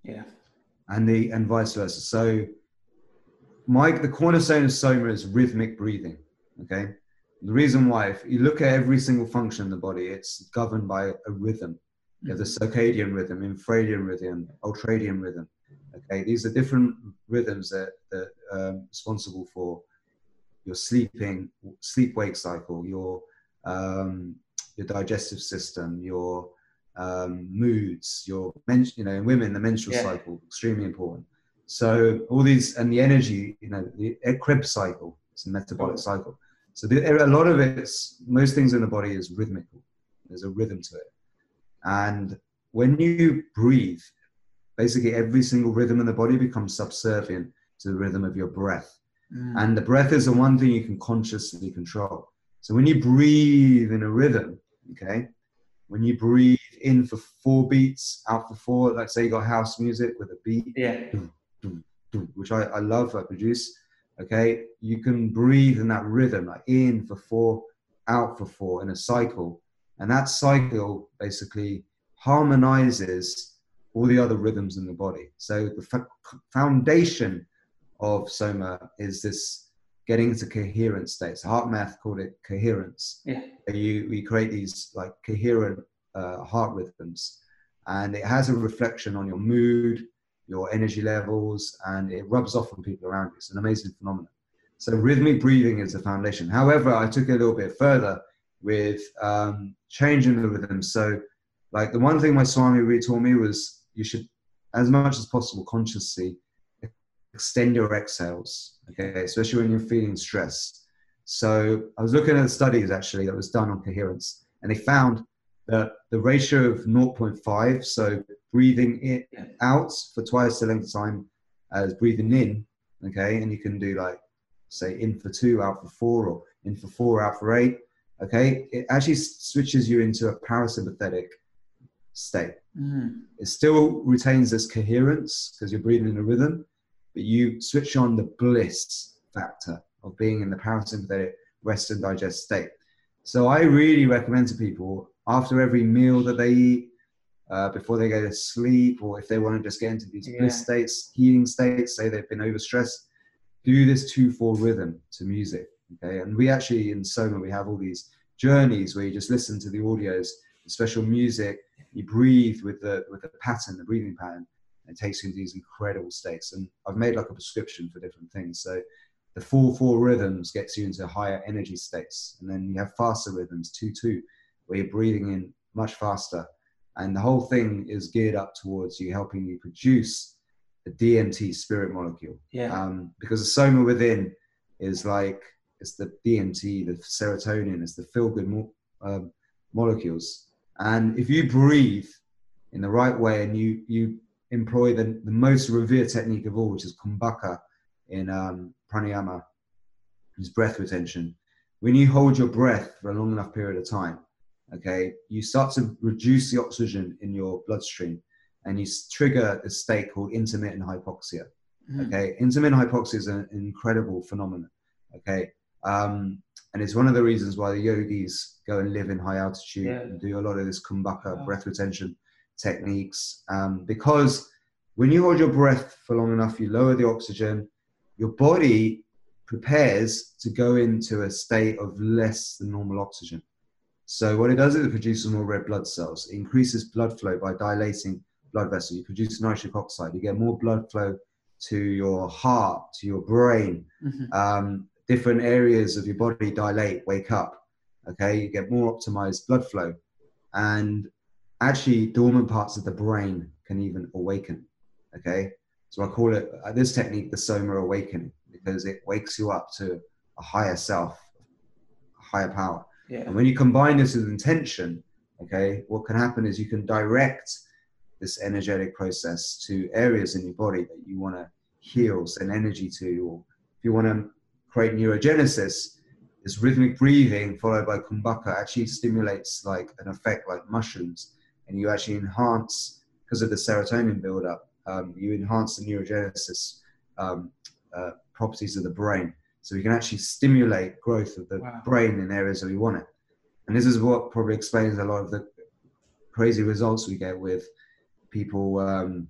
S3: Yeah.
S4: and the and vice versa. So, Mike, the cornerstone of soma is rhythmic breathing. Okay, the reason why, if you look at every single function in the body, it's governed by a rhythm. You have the circadian rhythm, infradian rhythm, ultradian rhythm. Okay, these are different rhythms that that um, responsible for your sleeping, sleep-wake cycle, your um, your digestive system, your um, moods, your men, you know, in women the menstrual
S3: Yeah.
S4: cycle extremely important. So all these and the energy, you know, the Krebs cycle, it's a metabolic cycle. So the, a lot of it's most things in the body is rhythmical. There's a rhythm to it, and when you breathe, basically every single rhythm in the body becomes subservient to the rhythm of your breath.
S3: Mm.
S4: And the breath is the one thing you can consciously control. So when you breathe in a rhythm, okay, when you breathe in for four beats, out for four, like say you got house music with a beat,
S3: yeah.
S4: which I, I love, I produce, okay, you can breathe in that rhythm, like in for four, out for four in a cycle. And that cycle basically harmonizes all the other rhythms in the body. So the f- foundation of soma is this getting into coherent states. HeartMath called it coherence.
S3: Yeah.
S4: You we create these like coherent uh, heart rhythms, and it has a reflection on your mood, your energy levels, and it rubs off on people around you. It's an amazing phenomenon. So rhythmic breathing is the foundation. However, I took it a little bit further with um, changing the rhythm. So, like the one thing my Swami really taught me was you should, as much as possible, consciously extend your exhales. Okay, especially when you're feeling stressed. So I was looking at studies actually that was done on coherence, and they found that the ratio of 0.5, so breathing in, out for twice the length of time as breathing in, okay, and you can do like say in for two, out for four, or in for four, out for eight, okay, it actually switches you into a parasympathetic state.
S3: Mm.
S4: It still retains this coherence because you're breathing in a rhythm, but you switch on the bliss factor of being in the parasympathetic rest and digest state. So I really recommend to people after every meal that they eat, uh, before they go to sleep, or if they want to just get into these
S3: Yeah.
S4: bliss states, healing states, say they've been overstressed, do this two-four rhythm to music. Okay, and we actually in Soma we have all these journeys where you just listen to the audios, the special music, You breathe with the with the pattern, the breathing pattern, and it takes you into these incredible states. And I've made like a prescription for different things. So the four four rhythms gets you into higher energy states, and then you have faster rhythms, two two, where you're breathing in much faster, and the whole thing is geared up towards you helping you produce the DMT spirit molecule.
S3: Yeah.
S4: Um, because the soma within is like it's the DMT, the serotonin, it's the feel good mo- um, molecules. And if you breathe in the right way and you you employ the, the most revered technique of all, which is kumbhaka in um, pranayama, is breath retention. When you hold your breath for a long enough period of time, okay, you start to reduce the oxygen in your bloodstream and you trigger a state called intermittent hypoxia.
S3: Mhm.
S4: Okay, intermittent hypoxia is an incredible phenomenon. Okay, um, and it's one of the reasons why the yogis go and live in high altitude
S3: Yeah.
S4: and do a lot of this kumbhaka
S3: Wow.
S4: breath retention techniques. Um, because when you hold your breath for long enough, you lower the oxygen, your body prepares to go into a state of less than normal oxygen. So what it does is it produces more red blood cells. It increases blood flow by dilating blood vessels. You produce nitric oxide. You get more blood flow to your heart, to your brain.
S3: Mhm.
S4: Um, different areas of your body dilate, wake up. Okay, you get more optimized blood flow, and actually dormant parts of the brain can even awaken. Okay, so I call it uh, this technique the Soma awakening because it wakes you up to a higher self, a higher power.
S3: Yeah.
S4: And when you combine this with intention, okay, what can happen is you can direct this energetic process to areas in your body that you want to heal, send energy to, or if you want to create neurogenesis, this rhythmic breathing followed by kumbhaka actually stimulates like an effect like mushrooms, and you actually enhance because of the serotonin buildup. Um, you enhance the neurogenesis um, uh, properties of the brain, so you can actually stimulate growth of the
S3: Wow.
S4: brain in areas that we want it. And this is what probably explains a lot of the crazy results we get with people um,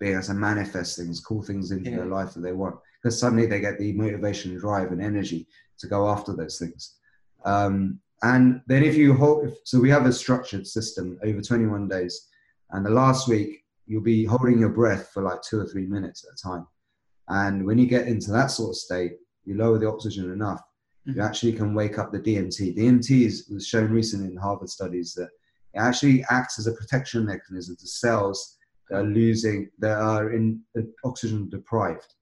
S4: being able to manifest things, call things into
S3: Yeah.
S4: their life that they want, because suddenly they get the motivation, and drive, and energy to go after those things. Um, and then if you hold, if, so we have a structured system over 21 days, and the last week you'll be holding your breath for like two or three minutes at a time. And when you get into that sort of state, you lower the oxygen enough, you
S3: Mhm.
S4: actually can wake up the DMT. DMT is, was shown recently in Harvard studies that it actually acts as a protection mechanism to cells that are losing, that are in uh, oxygen deprived.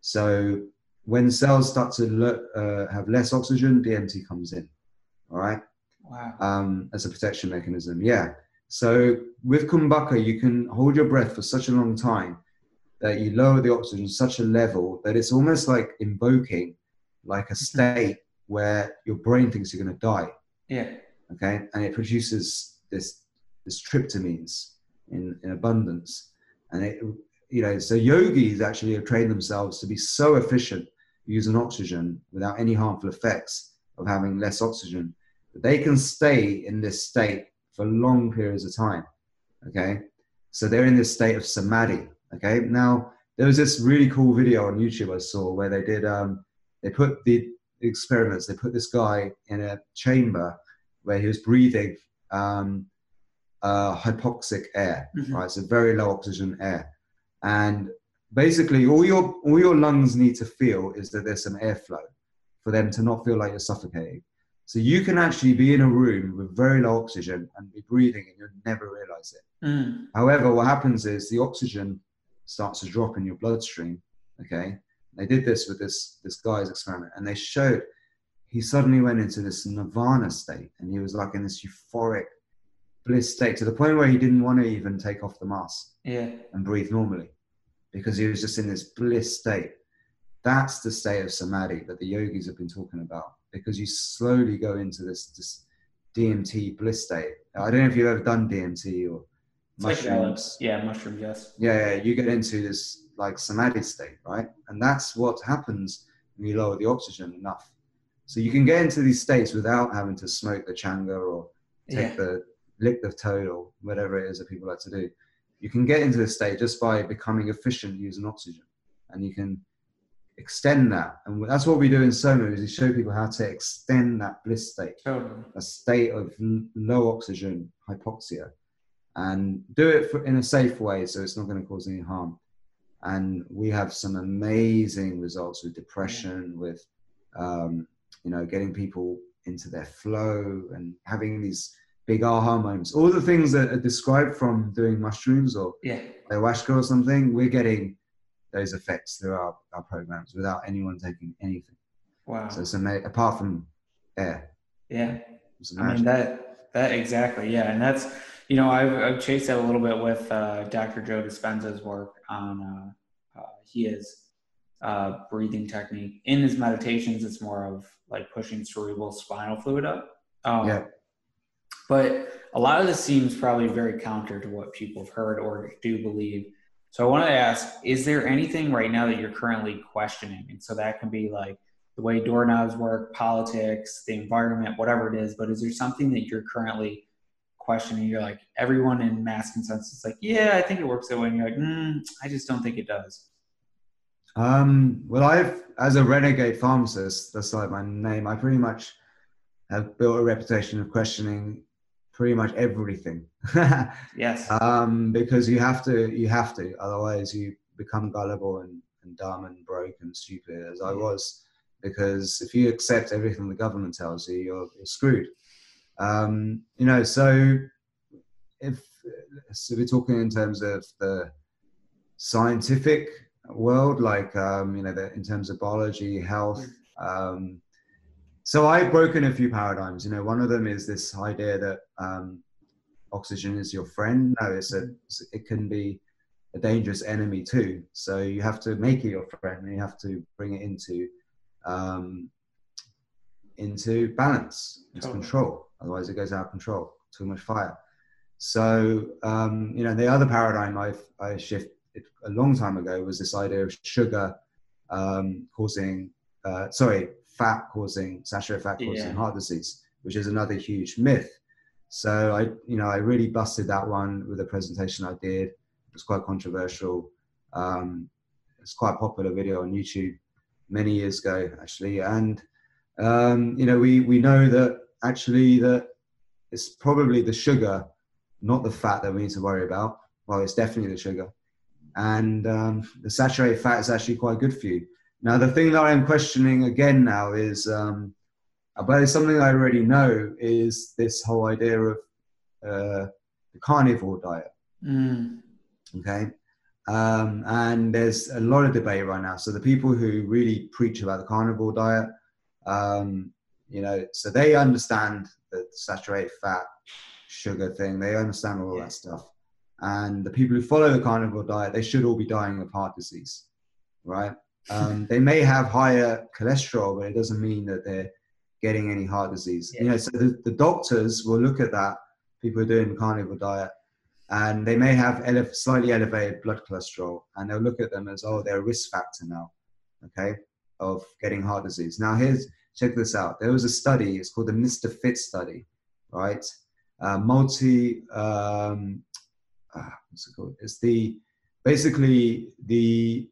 S4: So when cells start to lo- uh, have less oxygen, DMT comes in. All right
S3: Wow.
S4: um, as a protection mechanism. Yeah. So with kumbhaka, you can hold your breath for such a long time that you lower the oxygen to such a level that it's almost like invoking like a state where your brain thinks you're going to die.
S3: Yeah.
S4: Okay, and it produces this this tryptamines in, in abundance, and it you know so yogis actually have trained themselves to be so efficient using oxygen without any harmful effects of having less oxygen that they can stay in this state for long periods of time. Okay, so they're in this state of samadhi. Okay, now there was this really cool video on YouTube I saw where they did um, they put the experiments. They put this guy in a chamber where he was breathing um, uh, hypoxic air,
S3: Mhm.
S4: right? So very low oxygen air, and basically all your all your lungs need to feel is that there's some airflow for them to not feel like you're suffocating. So you can actually be in a room with very low oxygen and be breathing, and you'll never realize it.
S3: Mm.
S4: However, what happens is the oxygen starts to drop in your bloodstream. Okay, they did this with this this guy's experiment, and they showed he suddenly went into this nirvana state, and he was like in this euphoric bliss state to the point where he didn't want to even take off the mask
S3: Yeah.
S4: and breathe normally because he was just in this bliss state. That's the state of samadhi that the yogis have been talking about because you slowly go into this this DMT bliss state. I don't know if you've ever done DMT or uh, mushrooms.
S3: Yeah, mushrooms. Yes.
S4: Yeah, yeah, you get into this like samadhi state, right? And that's what happens when you lower the oxygen enough. So you can get into these states without having to smoke the changa or take
S3: Yeah.
S4: the lick the toad or whatever it is that people like to do. You can get into this state just by becoming efficient using oxygen, and you can extend that. And that's what we do in Soma is we show people how to extend that bliss state
S3: Totally.
S4: a state of low oxygen hypoxia and do it for, in a safe way so it's not going to cause any harm. And we have some amazing results with depression, with um, you know getting people into their flow and having these big aha moments. All the things that are described from doing mushrooms or
S3: Yeah.
S4: ayahuasca or something, we're getting those effects through our, our programs without anyone taking anything.
S3: Wow.
S4: So it's ama- apart from air.
S3: yeah. I mean that that exactly yeah, and that's you know I've, I've chased that a little bit with uh, Dr. Joe Dispenza's work on uh, uh, he is uh, breathing technique in his meditations. It's more of like pushing cerebral spinal fluid up. Um,
S4: Yeah.
S3: But a lot of this seems probably very counter to what people have heard or do believe. So I wanted to ask: Is there anything right now that you're currently questioning? And so that can be like the way doorknobs work, politics, the environment, whatever it is. But is there something that you're currently questioning? You're like everyone in mass consensus, is like, yeah, I think it works that way. And you're like, mm, I just don't think it does.
S4: Um, well, I've, as a renegade pharmacist, that's like my name, I pretty much have built a reputation of questioning pretty much everything.
S3: Yes. (laughs)
S4: um, because you have to, you have to, otherwise you become gullible and, and dumb and broke and stupid as I was. Because if you accept everything the government tells you, you're, you're screwed. Um, you know, so if so, we're talking in terms of the scientific world, like um, you know, the, in terms of biology, health. Um, so I've broken a few paradigms. You know, one of them is this idea that um, oxygen is your friend. No, it's a it can be a dangerous enemy too. So you have to make it your friend, and you have to bring it into um, into balance, into
S3: Totally.
S4: control. Otherwise, it goes out of control. Too much fire. So um, you know, the other paradigm I've I shifted a long time ago was this idea of sugar um, causing, uh, sorry, fat causing saturated fat causing
S3: Yeah.
S4: heart disease, which is another huge myth. So I, you know, I really busted that one with a presentation I did. It was quite controversial. Um, it's quite a popular video on YouTube many years ago, actually. And um, you know, we we know that actually that it's probably the sugar, not the fat, that we need to worry about. Well, it's definitely the sugar, and um, the saturated fat is actually quite good for you. Now, the thing that I'm questioning again now is, um, but it's something I already know, is this whole idea of uh, the carnivore diet.
S3: Mm,
S4: Okay. Um, and there's a lot of debate right now. So the people who really preach about the carnivore diet, um, you know, so they understand the saturated fat, sugar thing. They understand all
S3: Yeah.
S4: that stuff. And the people who follow the carnivore diet, they should all be dying of heart disease, right? Um, they may have higher cholesterol, but it doesn't mean that they're getting any heart disease. You know, so the, the doctors will look at that. People who are doing carnivore diet, and they may have ele- slightly elevated blood cholesterol, and they'll look at them as, oh, they're a risk factor now, okay, of getting heart disease. Now, here's check this out. There was a study. It's called the Mr. Fit study, right? Uh, multi, um, uh, what's it called? It's the basically the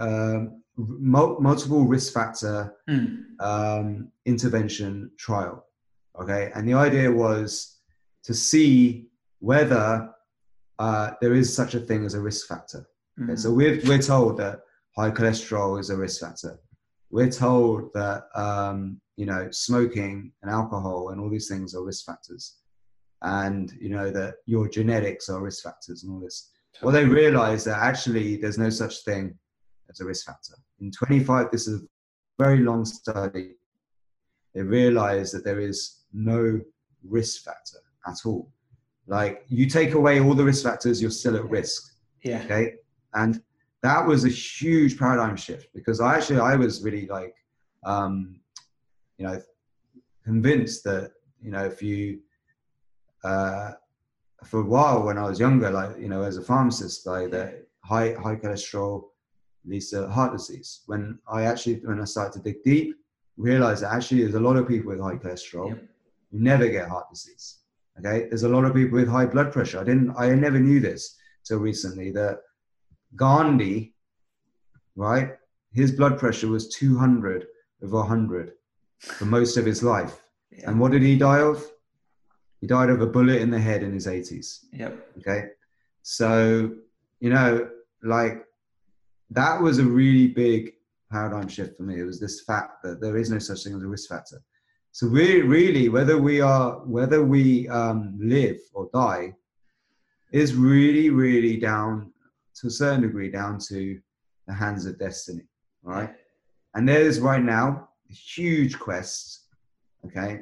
S4: um, multiple risk factor
S3: mm,
S4: um, intervention trial. Okay, and the idea was to see whether uh, there is such a thing as a risk factor. Okay,
S3: mm.
S4: so we're, we're told that high cholesterol is a risk factor. We're told that um, you know smoking and alcohol and all these things are risk factors, and you know that your genetics are risk factors and all this. Well, they realized that actually there's no such thing as a risk factor. In 25, this is a very long study. They realized that there is no risk factor at all. Like you take away all the risk factors, you're still at risk.
S3: yeah.
S4: Okay. And that was a huge paradigm shift because I actually, I was really like, um, you know, convinced that, you know, if you, uh, for a while when I was younger, like, you know, as a pharmacist, like that high, high cholesterol to heart disease. When I actually, when I started to dig deep, realized that actually there's a lot of people with high cholesterol
S3: Yep.
S4: who never get heart disease. Okay. There's a lot of people with high blood pressure. I didn't, I never knew this till recently that Gandhi, right? His blood pressure was 200 over 100 for most of his life.
S3: Yeah.
S4: And what did he die of? He died of a bullet in the head in his 80s.
S3: Yep.
S4: Okay. So, you know, like that was a really big paradigm shift for me. It was this fact that there is no such thing as a risk factor. So we really, whether we are, whether we um, live or die, is really, really down to a certain degree down to the hands of destiny. right? And there is right now a huge quest, okay,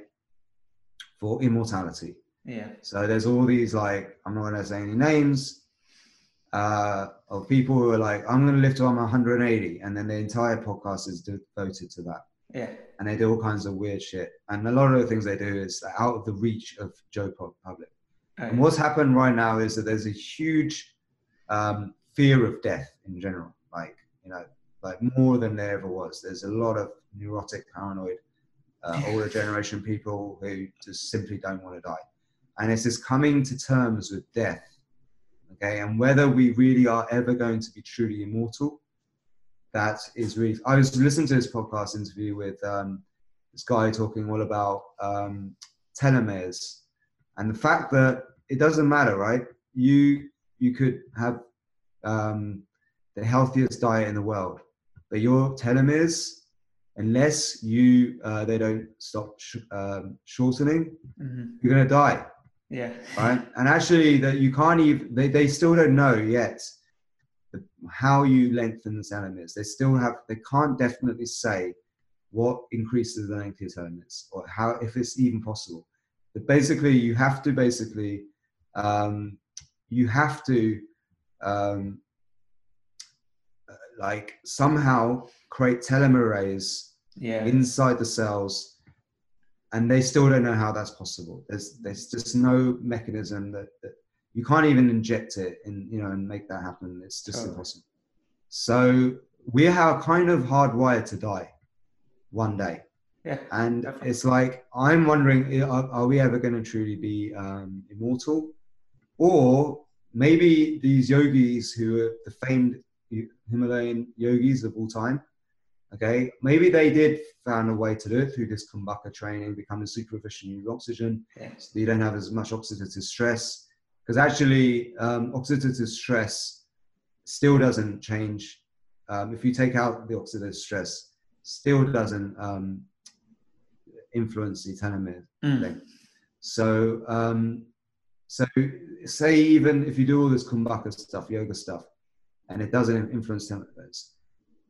S4: for immortality.
S3: Yeah.
S4: So there's all these like I'm not gonna say any names uh, of people who are like I'm gonna live till I'm 180, and then the entire podcast is devoted to that,
S3: Yeah.
S4: and they do all kinds of weird shit. And a lot of the things they do is out of the reach of Joe Pu- Public. And what's happened right now is that there's a huge um, fear of death in general, like you know, like more than there ever was. There's a lot of neurotic, paranoid, uh, older generation people who just simply don't want to die, and it's this coming to terms with death, okay, and whether we really are ever going to be truly immortal. That is really. I was listening to this podcast interview with um, this guy talking all about um, telomeres and the fact that it doesn't matter, right? You you could have um, the healthiest diet in the world, but your telomeres, unless you uh, they don't stop sh- um, shortening,
S3: hmm
S4: you're gonna die,
S3: Yeah.
S4: right? and actually, that you can't even they, they still don't know yet the, how you lengthen the telomeres. They still have they can't definitely say what increases the length of your telomeres or how if it's even possible. But basically, you have to basically um, you have to um, uh, like somehow create telomerase
S3: Yeah.
S4: inside the cells and they still don't know how that's possible there's there's just no mechanism that, that you can't even inject it in you know and make that happen it's just
S3: Totally.
S4: impossible so we are kind of hardwired to die one day
S3: yeah.
S4: and
S3: Definitely.
S4: it's like i'm wondering are, are we ever going to truly be um, immortal or maybe these yogis who are the famed himalayan yogis of all time okay maybe they did found a way to do it through this kumbhaka training becoming super efficient use oxygen
S3: Yeah.
S4: so you don't have as much oxidative stress because actually um, oxidative stress still doesn't change um, if you take out the oxidative stress still doesn't um, influence the telomere
S3: Mm.
S4: length. So, um, so say even if you do all this kumbhaka stuff, yoga stuff, and it doesn't influence telomeres,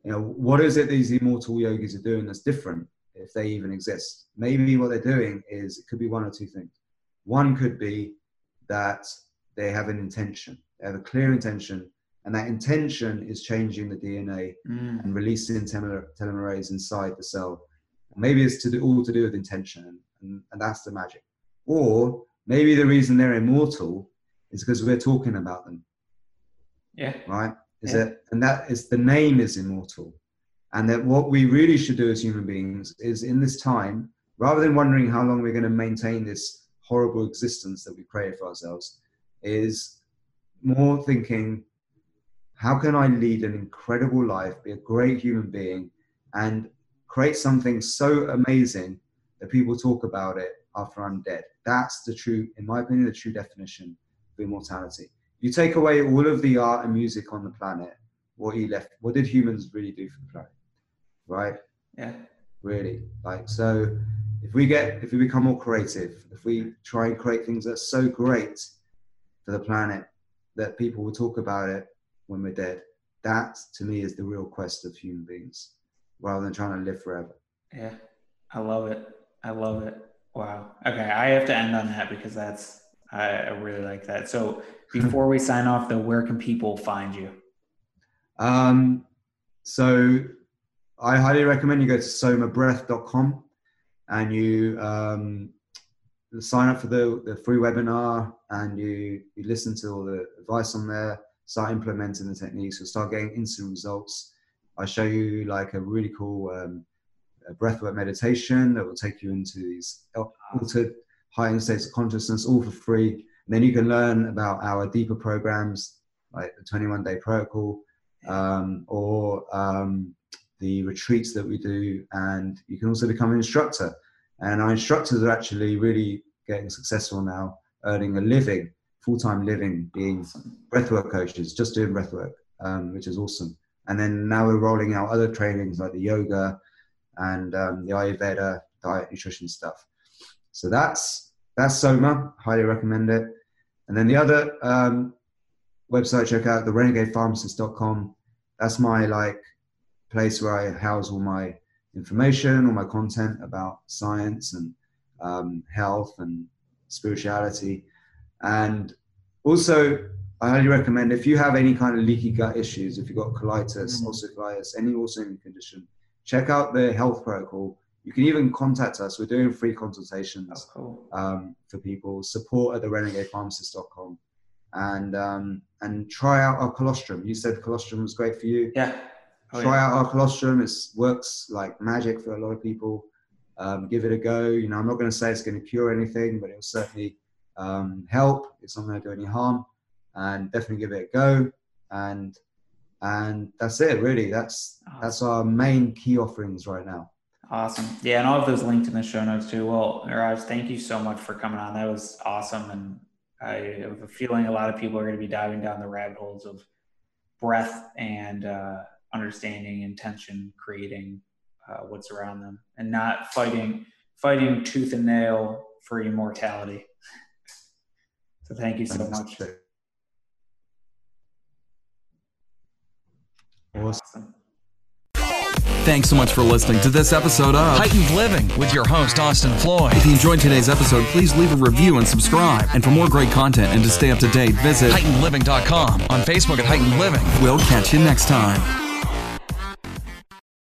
S4: you know, what is it these immortal yogis are doing that's different if they even exist? Maybe what they're doing is it could be one or two things. One could be that they have an intention, they have a clear intention, and that intention is changing the DNA
S3: Mm.
S4: and releasing telomer- telomerase inside the cell. Maybe it's to do, all to do with intention, and, and that's the magic. Or maybe the reason they're immortal is because we're talking about them,
S3: Yeah.
S4: right? Is
S3: Yeah.
S4: that and that is the name is immortal, and that what we really should do as human beings is in this time, rather than wondering how long we're going to maintain this horrible existence that we created for ourselves, is more thinking how can I lead an incredible life, be a great human being, and create something so amazing that people talk about it after I'm dead? That's the true, in my opinion, the true definition of immortality. You take away all of the art and music on the planet, what he left, what did humans really do for the planet? Right?
S3: Yeah.
S4: Really. Like, so if we get, if we become more creative, if we try and create things that are so great for the planet that people will talk about it when we're dead, that to me is the real quest of human beings rather than trying to live forever.
S3: Yeah. I love it. I love it. Wow. Okay. I have to end on that because that's, I, I really like that. So before we sign off, though, where can people find you?
S4: Um, so I highly recommend you go to somabreath.com and you um, sign up for the, the free webinar and you, you listen to all the advice on there, start implementing the techniques, you'll start getting instant results. I show you like a really cool um, breathwork meditation that will take you into these altered heightened states of consciousness, all for free. Then you can learn about our deeper programs like the 21 day protocol um, or um, the retreats that we do. And you can also become an instructor. And our instructors are actually really getting successful now, earning a living, full time living, being breathwork coaches, just doing breathwork, um, which is awesome. And then now we're rolling out other trainings like the yoga and um, the Ayurveda, diet, nutrition stuff. So that's that's Soma. Highly recommend it. And then the other um, website, check out the renegadepharmacist.com. That's my like place where I house all my information, all my content about science and um, health and spirituality. And also, I highly recommend if you have any kind of leaky gut issues, if you've got colitis,
S3: Mm.
S4: ulcerative colitis, any autoimmune condition, check out the health protocol. You can even contact us. We're doing free consultations
S3: Oh, cool.
S4: um, for people. Support at the renegadepharmacist.com and um, and try out our colostrum. You said colostrum was great for you.
S3: Yeah. Oh,
S4: try
S3: yeah.
S4: out our colostrum. It works like magic for a lot of people. Um, give it a go. You know, I'm not going to say it's going to cure anything, but it'll certainly um, help. It's not going to do any harm, and definitely give it a go. And and that's it. Really, that's that's our main key offerings right now.
S3: Awesome. Yeah, and I'll have those linked in the show notes too. Well, Raj, thank you so much for coming on. That was awesome. And I have a feeling a lot of people are going to be diving down the rabbit holes of breath and uh, understanding intention, creating uh, what's around them, and not fighting fighting tooth and nail for immortality. (laughs) so thank you so much.
S4: Awesome.
S1: Thanks so much for listening to this episode of
S2: Heightened Living with your host, Austin Floyd.
S1: If you enjoyed today's episode, please leave a review and subscribe. And for more great content and to stay up to date, visit
S2: HeightenedLiving.com on Facebook at Heightened Living.
S1: We'll catch you next time.